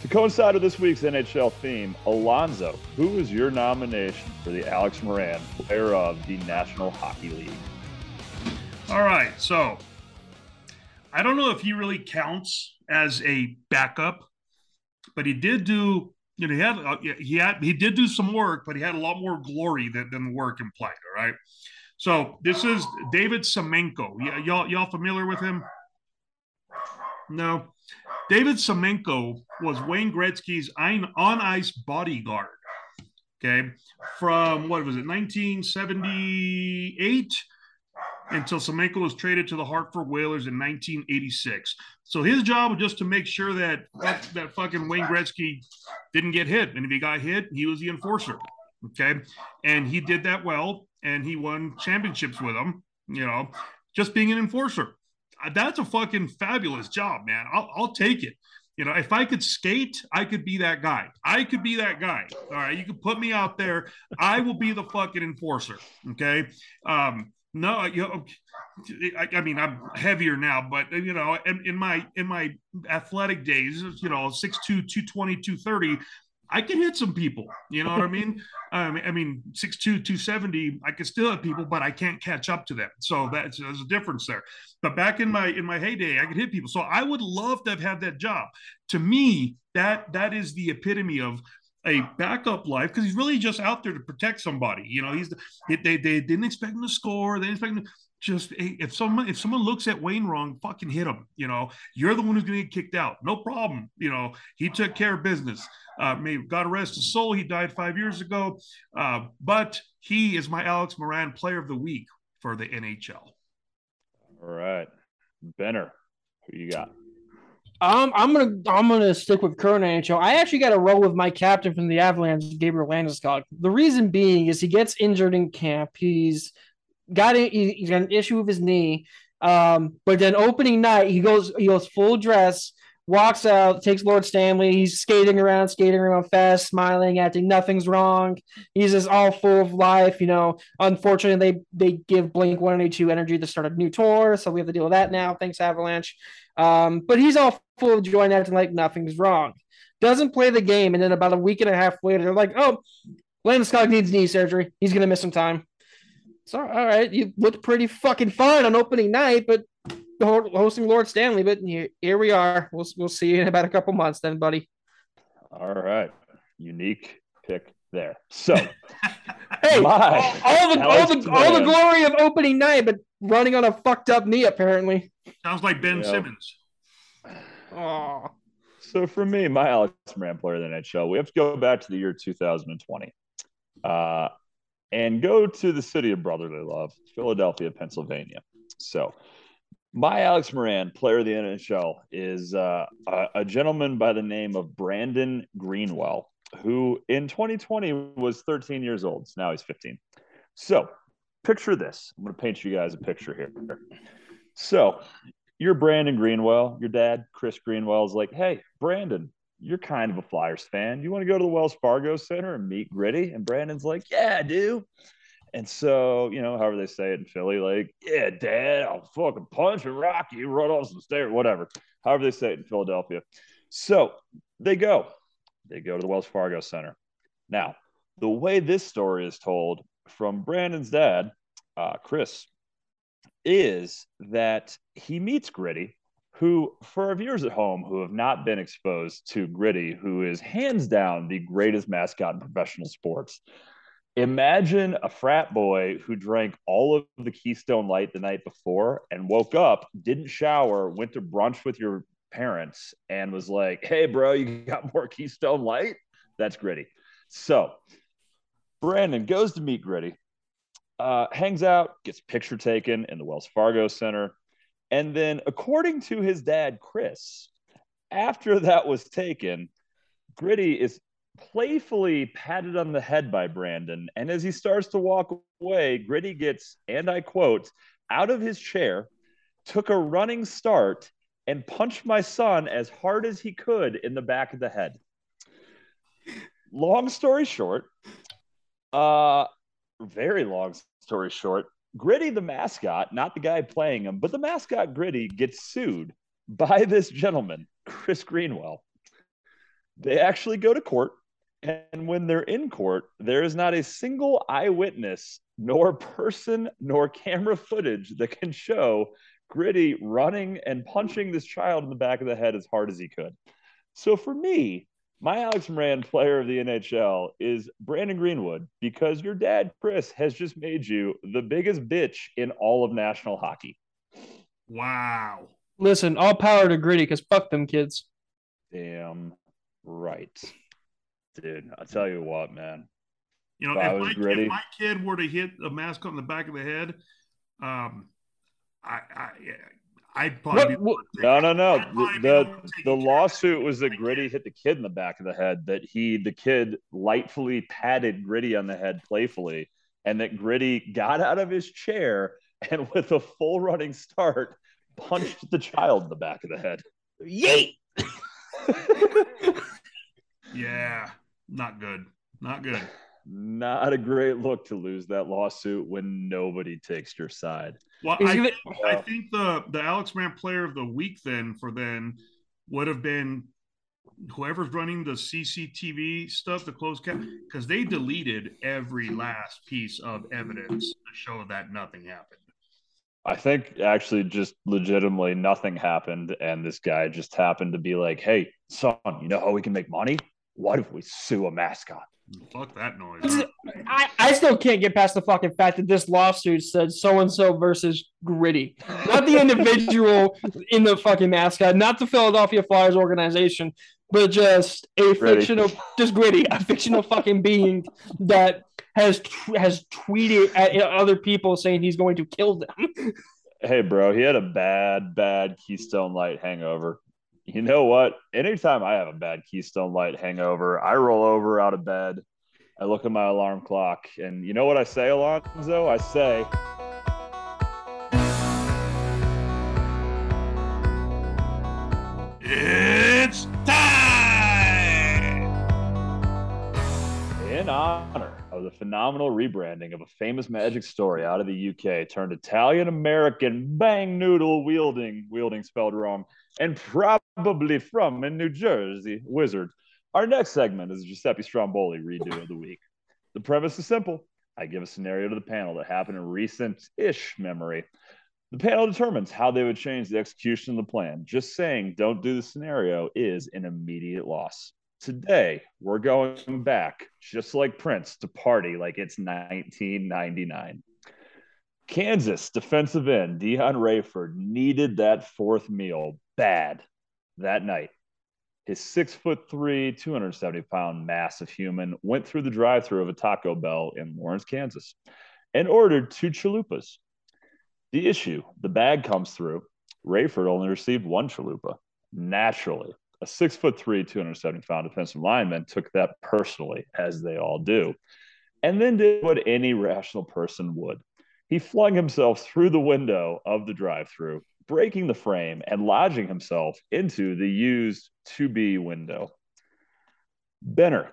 To coincide with this week's NHL theme, Alonzo, who is your nomination for the Alex Moran Player of the National Hockey League? All right. So I don't know if he really counts as a backup, but he did do. You know, he had uh, he had he did do some work, but he had a lot more glory than, than the work implied. All right. So this is David Semenko. Y- y'all y'all familiar with him? No. David Semenko was Wayne Gretzky's on ice bodyguard. Okay, from what was it, 1978 until Semenko was traded to the Hartford Whalers in 1986. So his job was just to make sure that that fucking Wayne Gretzky didn't get hit, and if he got hit, he was the enforcer. Okay, and he did that well, and he won championships with them. You know, just being an enforcer. Uh, That's a fucking fabulous job, man. I'll, I'll take it. You know, if I could skate, I could be that guy. I could be that guy. All right, you can put me out there. I will be the fucking enforcer. Okay. Um, no, you know, I, I mean, I'm heavier now, but you know, in, in my in my athletic days, you know, 6'2", 220, 230, I can hit some people. You know what I mean? um, I mean, 6'2", 270, I can still hit people, but I can't catch up to them. So that's there's a difference there. But back in my in my heyday, I could hit people. So I would love to have had that job. To me, that that is the epitome of a backup life because he's really just out there to protect somebody. You know, he's they they, they didn't expect him to score. They didn't expect him to just if someone if someone looks at Wayne wrong, fucking hit him. You know, you're the one who's going to get kicked out. No problem. You know, he took care of business. Uh, may God rest his soul. He died five years ago, uh, but he is my Alex Moran Player of the Week for the NHL. All right. Benner, who you got? Um, I'm gonna I'm gonna stick with current NHL. I actually got a roll with my captain from the Avalanche, Gabriel Landeskog. The reason being is he gets injured in camp. He's got a, he- he's got an issue with his knee. Um, but then opening night he goes he goes full dress, walks out, takes Lord Stanley. He's skating around, skating around fast, smiling, acting nothing's wrong. He's just all full of life. You know, unfortunately they they give Blink One Eighty Two energy to start a new tour, so we have to deal with that now. Thanks Avalanche. Um, but he's all full of joy and acting like nothing's wrong. Doesn't play the game, and then about a week and a half later, they're like, "Oh, Landeskog needs knee surgery. He's gonna miss some time." So, all right, you looked pretty fucking fine on opening night, but hosting Lord Stanley. But here, here we are. We'll we'll see you in about a couple months, then, buddy. All right. Unique pick there. So, Hey, My all, all the all Alex the all the glory of opening night, but running on a fucked up knee apparently. Sounds like Ben Yeah. Simmons. Oh, so for me, my Alex Moran player of the NHL, we have to go back to the year 2020 uh, and go to the city of brotherly love, Philadelphia, Pennsylvania. So, my Alex Moran, player of the NHL, is uh, a, a gentleman by the name of Brandon Greenwell, who in 2020 was 13 years old. So now he's 15. So, picture this. I'm going to paint you guys a picture here. So, you're Brandon Greenwell. Your dad, Chris Greenwell, is like, hey, Brandon, you're kind of a Flyers fan. You want to go to the Wells Fargo Center and meet Gritty? And Brandon's like, yeah, I do. And so, you know, however they say it in Philly, like, yeah, dad, I'll fucking punch and rock you, run off some stairs, whatever. However they say it in Philadelphia. So they go. They go to the Wells Fargo Center. Now, the way this story is told from Brandon's dad, uh, Chris, is that he meets Gritty, who, for our viewers at home who have not been exposed to Gritty, who is hands down the greatest mascot in professional sports. Imagine a frat boy who drank all of the Keystone Light the night before and woke up, didn't shower, went to brunch with your parents, and was like, Hey, bro, you got more Keystone Light? That's Gritty. So Brandon goes to meet Gritty, uh, hangs out, gets picture taken in the Wells Fargo Center. And then, according to his dad, Chris, after that was taken, Gritty is playfully patted on the head by Brandon. And as he starts to walk away, Gritty gets, and I quote, out of his chair, took a running start, and punched my son as hard as he could in the back of the head. Long story short, uh, very long story short, Gritty, the mascot, not the guy playing him, but the mascot Gritty gets sued by this gentleman, Chris Greenwell. They actually go to court. And when they're in court, there is not a single eyewitness, nor person, nor camera footage that can show Gritty running and punching this child in the back of the head as hard as he could. So for me, my Alex Moran player of the NHL is Brandon Greenwood because your dad, Chris, has just made you the biggest bitch in all of national hockey. Wow. Listen, all power to Gritty because fuck them kids. Damn right. Dude, I'll tell you what, man. You know, If I if was my, Gritty- if my kid were to hit a mascot in the back of the head, um, I, I, I'd probably. What- be- No, no, no. The the, able to take the lawsuit was that Gritty hit the kid in the back of the head, that he the kid lightfully patted Gritty on the head playfully, and that Gritty got out of his chair and with a full running start punched the child in the back of the head. Yeet. Yeah, not good. Not good. Not a great look to lose that lawsuit when nobody takes your side. Well, I, it- think, I think the the Alex Mann Player of the Week then for then would have been whoever's running the CCTV stuff, the closed cap, because they deleted every last piece of evidence to show that nothing happened. I think actually just legitimately nothing happened, and this guy just happened to be like, "Hey, son, you know how we can make money? What if we sue a mascot?" Fuck that noise. I, I still can't get past the fucking fact that this lawsuit said so and so versus Gritty, not the individual in the fucking mascot, not the Philadelphia Flyers organization, but just a Gritty. fictional, just Gritty, a fictional fucking being that has tw- has tweeted at other people saying he's going to kill them. Hey, bro, he had a bad, bad Keystone Light hangover. You know what? Anytime I have a bad Keystone Light hangover, I roll over out of bed. I look at my alarm clock, and you know what I say, Alonzo? I say, it's time. in honor of the phenomenal rebranding of a famous magic story out of the UK, turned Italian American bang noodle wielding, wielding spelled wrong, and probably from in New Jersey, wizard. Our next segment is Giuseppe Stromboli redo of the week. The premise is simple. I give a scenario to the panel that happened in recent ish memory. The panel determines how they would change the execution of the plan. Just saying, don't do the scenario is an immediate loss. Today, we're going back, just like Prince, to party like it's 1999. Kansas defensive end Dion Rayford needed that fourth meal bad that night. His six foot three, 270 pound massive human went through the drive through of a Taco Bell in Lawrence, Kansas, and ordered two chalupas. The issue the bag comes through. Rayford only received one chalupa. Naturally, a six foot three, 270 pound defensive lineman took that personally, as they all do, and then did what any rational person would. He flung himself through the window of the drive through, breaking the frame and lodging himself into the used to be window. Benner,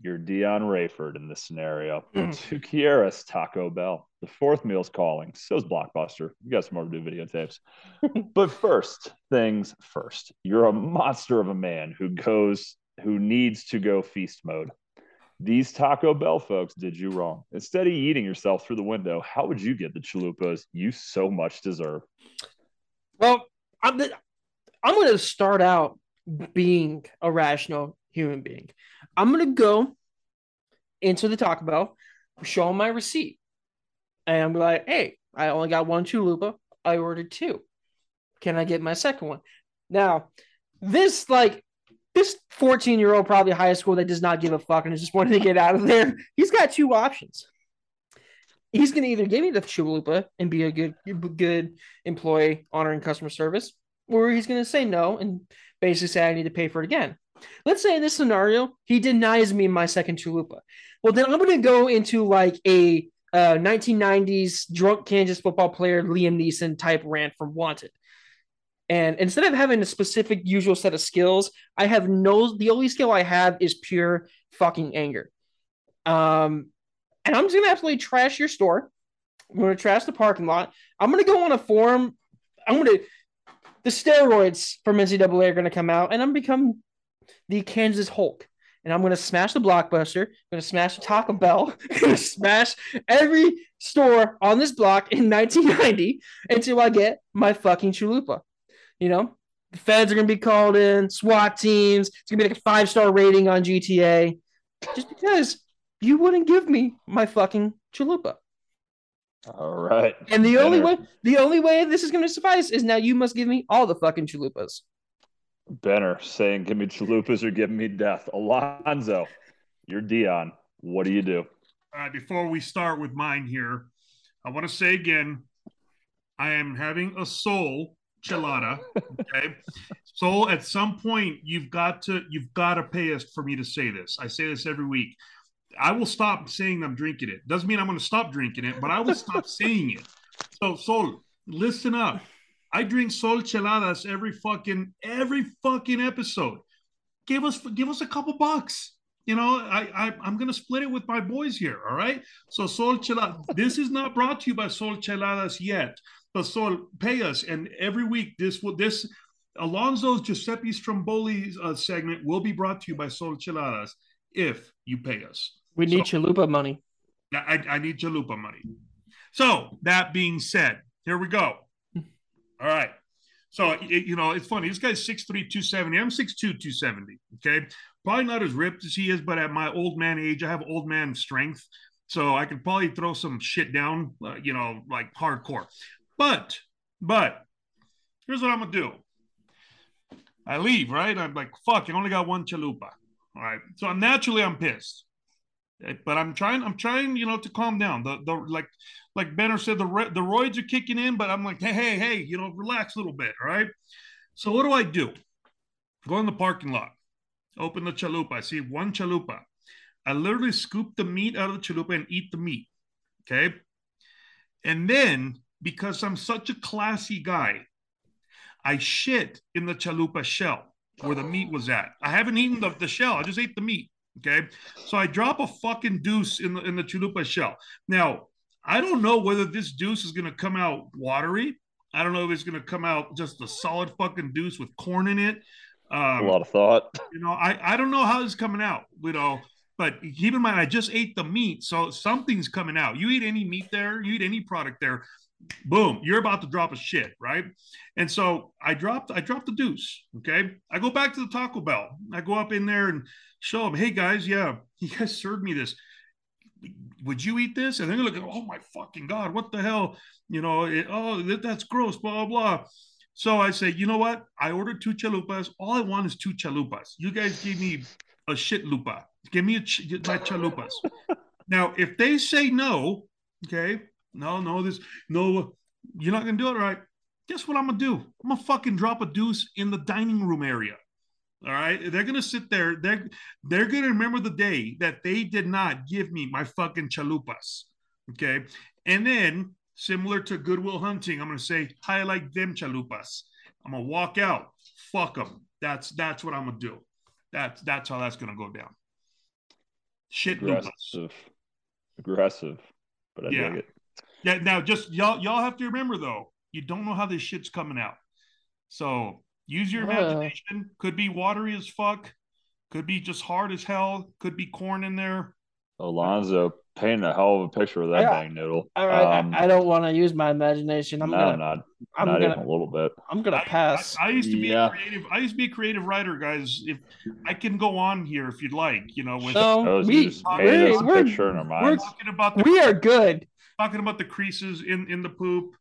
you're Dion Rayford in this scenario. Hmm. to Kiera's Taco Bell. The fourth meal's calling. So's Blockbuster. You got some more to do videotapes. but first things first. You're a monster of a man who goes, who needs to go feast mode. These Taco Bell folks did you wrong. Instead of eating yourself through the window, how would you get the chalupas you so much deserve? Well, I'm the, I'm going to start out being a rational human being. I'm going to go into the Taco Bell, show them my receipt, and I'm like, "Hey, I only got one chalupa. I ordered two. Can I get my second one?" Now, this like this 14 year old, probably high school, that does not give a fuck and is just wanting to get out of there. He's got two options. He's to either give me the chalupa and be a good good employee honoring customer service, or he's to say no and basically say I need to pay for it again. Let's say in this scenario, he denies me my second chalupa. Well, then I'm going to go into like a uh, 1990s drunk Kansas football player Liam Neeson type rant from Wanted. And instead of having a specific usual set of skills, I have no, the only skill I have is pure fucking anger. Um, and I'm just going to absolutely trash your store. I'm going to trash the parking lot. I'm going to go on a forum. I'm going to, the steroids from NCAA are going to come out and I'm become the Kansas Hulk. And I'm going to smash the Blockbuster. I'm going to smash the Taco Bell. I'm going to smash every store on this block in 1990 until I get my fucking chalupa. You know, the feds are going to be called in, SWAT teams. It's going to be like a five star rating on GTA just because you wouldn't give me my fucking chalupa. All right. And the only way, the only way this is going to suffice is now you must give me all the fucking chalupas. Benner saying, "Give me chalupas or give me death." Alonzo, you're Dion. What do you do? All right, before we start with mine here, I want to say again, I am having a Sol chelada. Okay, Sol. At some point, you've got to you've got to pay us for me to say this. I say this every week. I will stop saying I'm drinking it. Doesn't mean I'm going to stop drinking it, but I will stop saying it. So, Sol, listen up. I drink Sol cheladas every fucking every fucking episode. Give us give us a couple bucks. You know, I, I I'm gonna split it with my boys here. All right. So Sol Cheladas. This is not brought to you by Sol Cheladas yet, but Sol pay us, and every week this will this Alonzo's Giuseppe Stromboli uh, segment will be brought to you by Sol Cheladas if you pay us. We need chalupa money. I, I need chalupa money. So that being said, here we go. All right. So it, you know, it's funny. This guy's 6'3", 270. I'm 6'2", 270. Okay. Probably not as ripped as he is, but at my old man age, I have old man strength. So I could probably throw some shit down, uh, you know, like hardcore. But, but here's what I'm gonna do. I leave, right? I'm like, fuck, you only got one chalupa. All right. So I'm naturally I'm pissed. Eh, But I'm trying, I'm trying, you know, to calm down. The the like like Benner said, the ro- the roids are kicking in, but I'm like, hey, hey, hey, you know, relax a little bit, right? So what do I do? Go in the parking lot, open the chalupa. I see one chalupa. I literally scoop the meat out of the chalupa and eat the meat. Okay. And then because I'm such a classy guy, I shit in the chalupa shell where the meat was at. I haven't eaten the, the shell, I just ate the meat. Okay. So I drop a fucking deuce in the in the chalupa shell. Now, I don't know whether this deuce is gonna come out watery. I don't know if it's gonna come out just a solid fucking deuce with corn in it. Um, A lot of thought. you know, I, I don't know how it's coming out, you know, but keep in mind, I just ate the meat. So something's coming out. You eat any meat there, you eat any product there, boom, you're about to drop a shit, right? And so I dropped, I dropped the deuce. Okay. I go back to the Taco Bell. I go up in there and show them, hey guys, yeah, you guys served me this. Would you eat this? And they're looking, oh my fucking God, what the hell? You know, it, oh, that, that's gross, blah, blah, blah. So I say, you know what? I ordered two chalupas. All I want is two chalupas. You guys give me a shit lupa. Give me a ch- my chalupas. now, if they say no, okay, no, no, this, no, you're not gonna do it right. Guess what I'm gonna do? I'm gonna fucking drop a deuce in the dining room area. All right, they're gonna sit there. They're they're gonna remember the day that they did not give me my fucking chalupas. Okay, and then similar to Good Will Hunting, I'm gonna say, "I like them chalupas." I'm gonna walk out. Fuck them. That's that's what I'm gonna do. That's that's how that's gonna go down. Shit lupas. Aggressive. Aggressive. But I Yeah. dig it. Yeah. Now, just y'all y'all have to remember though, you don't know how this shit's coming out. So use your imagination. Could be watery as fuck. Could be just hard as hell. Could be corn in there. Alonzo painting a hell of a picture of that Yeah. bang noodle. All right, Um, I, I don't want to use my imagination. I'm no, gonna, not I'm not gonna, even a little bit. I'm gonna pass. I, I used to be Yeah. a creative. I used to be a creative writer, guys. If I can go on here, if you'd like, you know, with so Those we, we're, we're, picture in our we're, talking about the we are good. talking about the creases in in the poop.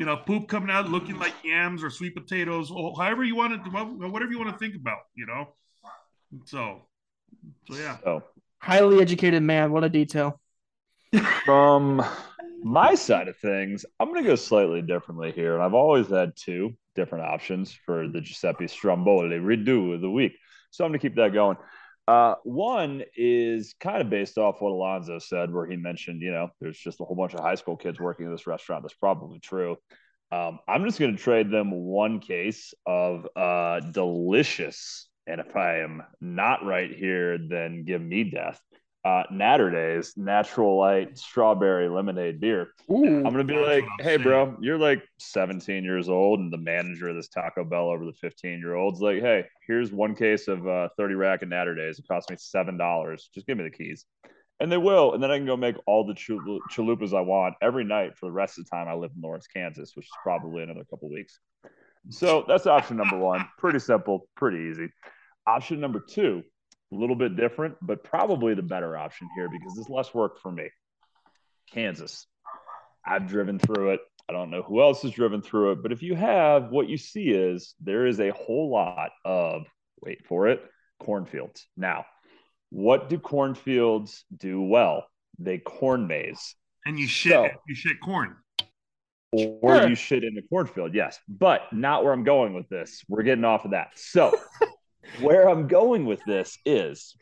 You know, poop coming out looking like yams or sweet potatoes, or however you want to, whatever you want to think about. You know, so so yeah. So Highly educated man. What a detail. from my side of things, I'm going to go slightly differently here. And I've always had two different options for the Giuseppe Stromboli redo of the week. So I'm going to keep that going. Uh, one is kind of based off what Alonzo said, where he mentioned, you know, there's just a whole bunch of high school kids working in this restaurant. That's probably true. Um, I'm just going to trade them one case of uh, delicious. And if I am not right here, then give me death. Uh, Naturdays, natural light strawberry lemonade beer. Ooh. I'm gonna be like, I'm hey, saying. bro, you're like 17 years old, and the manager of this Taco Bell over the 15 year olds like, hey, here's one case of uh, 30 rack of Naturdays. It cost me seven dollars. Just give me the keys, and they will, and then I can go make all the chul- chalupas I want every night for the rest of the time I live in Lawrence, Kansas, which is probably another couple weeks. So that's option number one. Pretty simple, pretty easy. Option number two, a little bit different, but probably the better option here because it's less work for me. Kansas. I've driven through it. I don't know who else has driven through it, but if you have, what you see is there is a whole lot of, wait for it, cornfields. Now, what do cornfields do well? They corn maze And you shit, So- you shit corn. or Sure. you shit in the cornfield. Yes, but not where I'm going with this. We're getting off of that. So, where I'm going with this is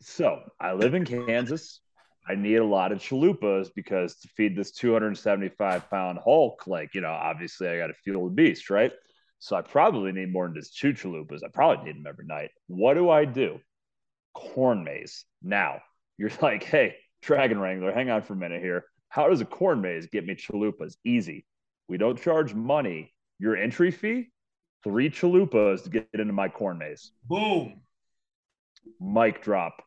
so I live in Kansas. I need a lot of chalupas because to feed this 275 pound Hulk, like, you know, obviously I got to fuel the beast, right? So I probably need more than just two chalupas. I probably need them every night. What do I do? Corn maze. Now, you're like, hey, Dragon Wrangler, hang on for a minute here. How does a corn maze get me chalupas? Easy. We don't charge money. Your entry fee, three chalupas to get into my corn maze. Boom. Mic drop.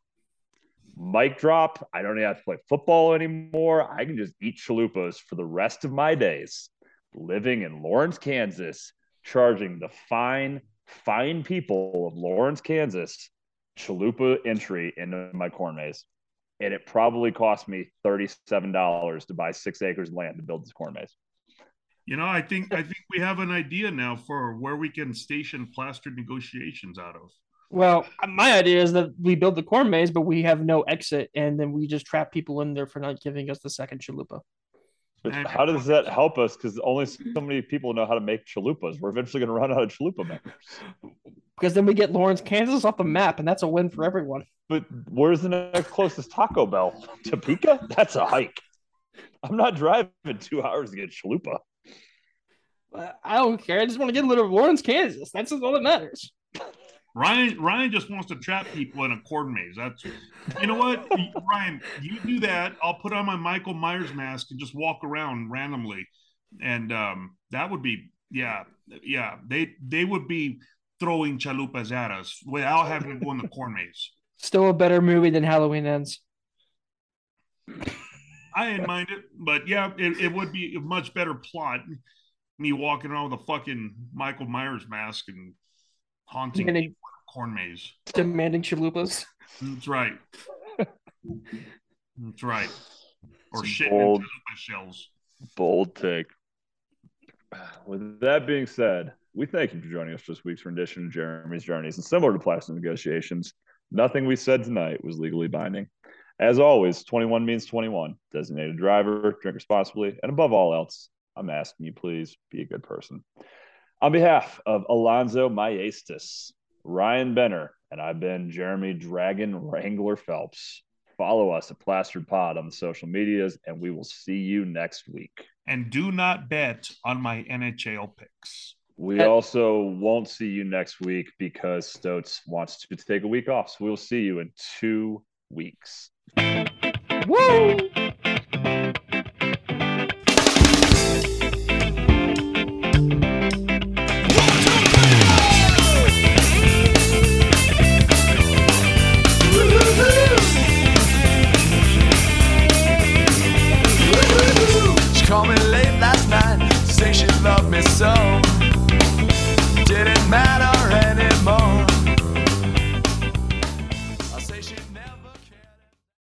Mic drop. I don't even have to play football anymore. I can just eat chalupas for the rest of my days living in Lawrence, Kansas, charging the fine, fine people of Lawrence, Kansas, chalupa entry into my corn maze. And it probably cost me $37 to buy six acres of land to build this corn maze. You know, I think I think we have an idea now for where we can station plastered negotiations out of. Well, my idea is that we build the corn maze, but we have no exit, and then we just trap people in there for not giving us the second chalupa. But how does that help us? Because only so many people know how to make chalupas. We're eventually going to run out of chalupa members. Because then we get Lawrence, Kansas off the map, and that's a win for everyone. But where's the next closest Taco Bell? Topeka? That's a hike. I'm not driving two hours to get chalupa. Uh, I don't care. I just want to get a little of Lawrence, Kansas. That's all that matters. Ryan Ryan just wants to trap people in a corn maze. That's you know what, Ryan, you do that. I'll put on my Michael Myers mask and just walk around randomly, and um, that would be yeah, yeah. They they would be throwing chalupas at us without having to go in the corn maze. Still a better movie than Halloween Ends. I didn't mind it, but yeah, it, it would be a much better plot. Me walking around with a fucking Michael Myers mask and haunting Demanding, people in a corn maze. demanding chalupas. That's right. That's right. Or It's shitting bold. in chalupa shells. Bold take. With that being said, we thank you for joining us for this week's rendition of Jeremy's Journeys. And similar to Plastered Negotiations, nothing we said tonight was legally binding. As always, 21 means 21. Designated driver, drink responsibly, and above all else, I'm asking you please be a good person. On behalf of Alonzo Maestas, Ryan Benner, and I've been Jeremy Dragon Wrangler Phelps. Follow us at Plastered Pod on the social medias, and we will see you next week. And do not bet on my NHL picks. We also won't see you next week because Stoats wants to take a week off. So we'll see you in two weeks. Woo!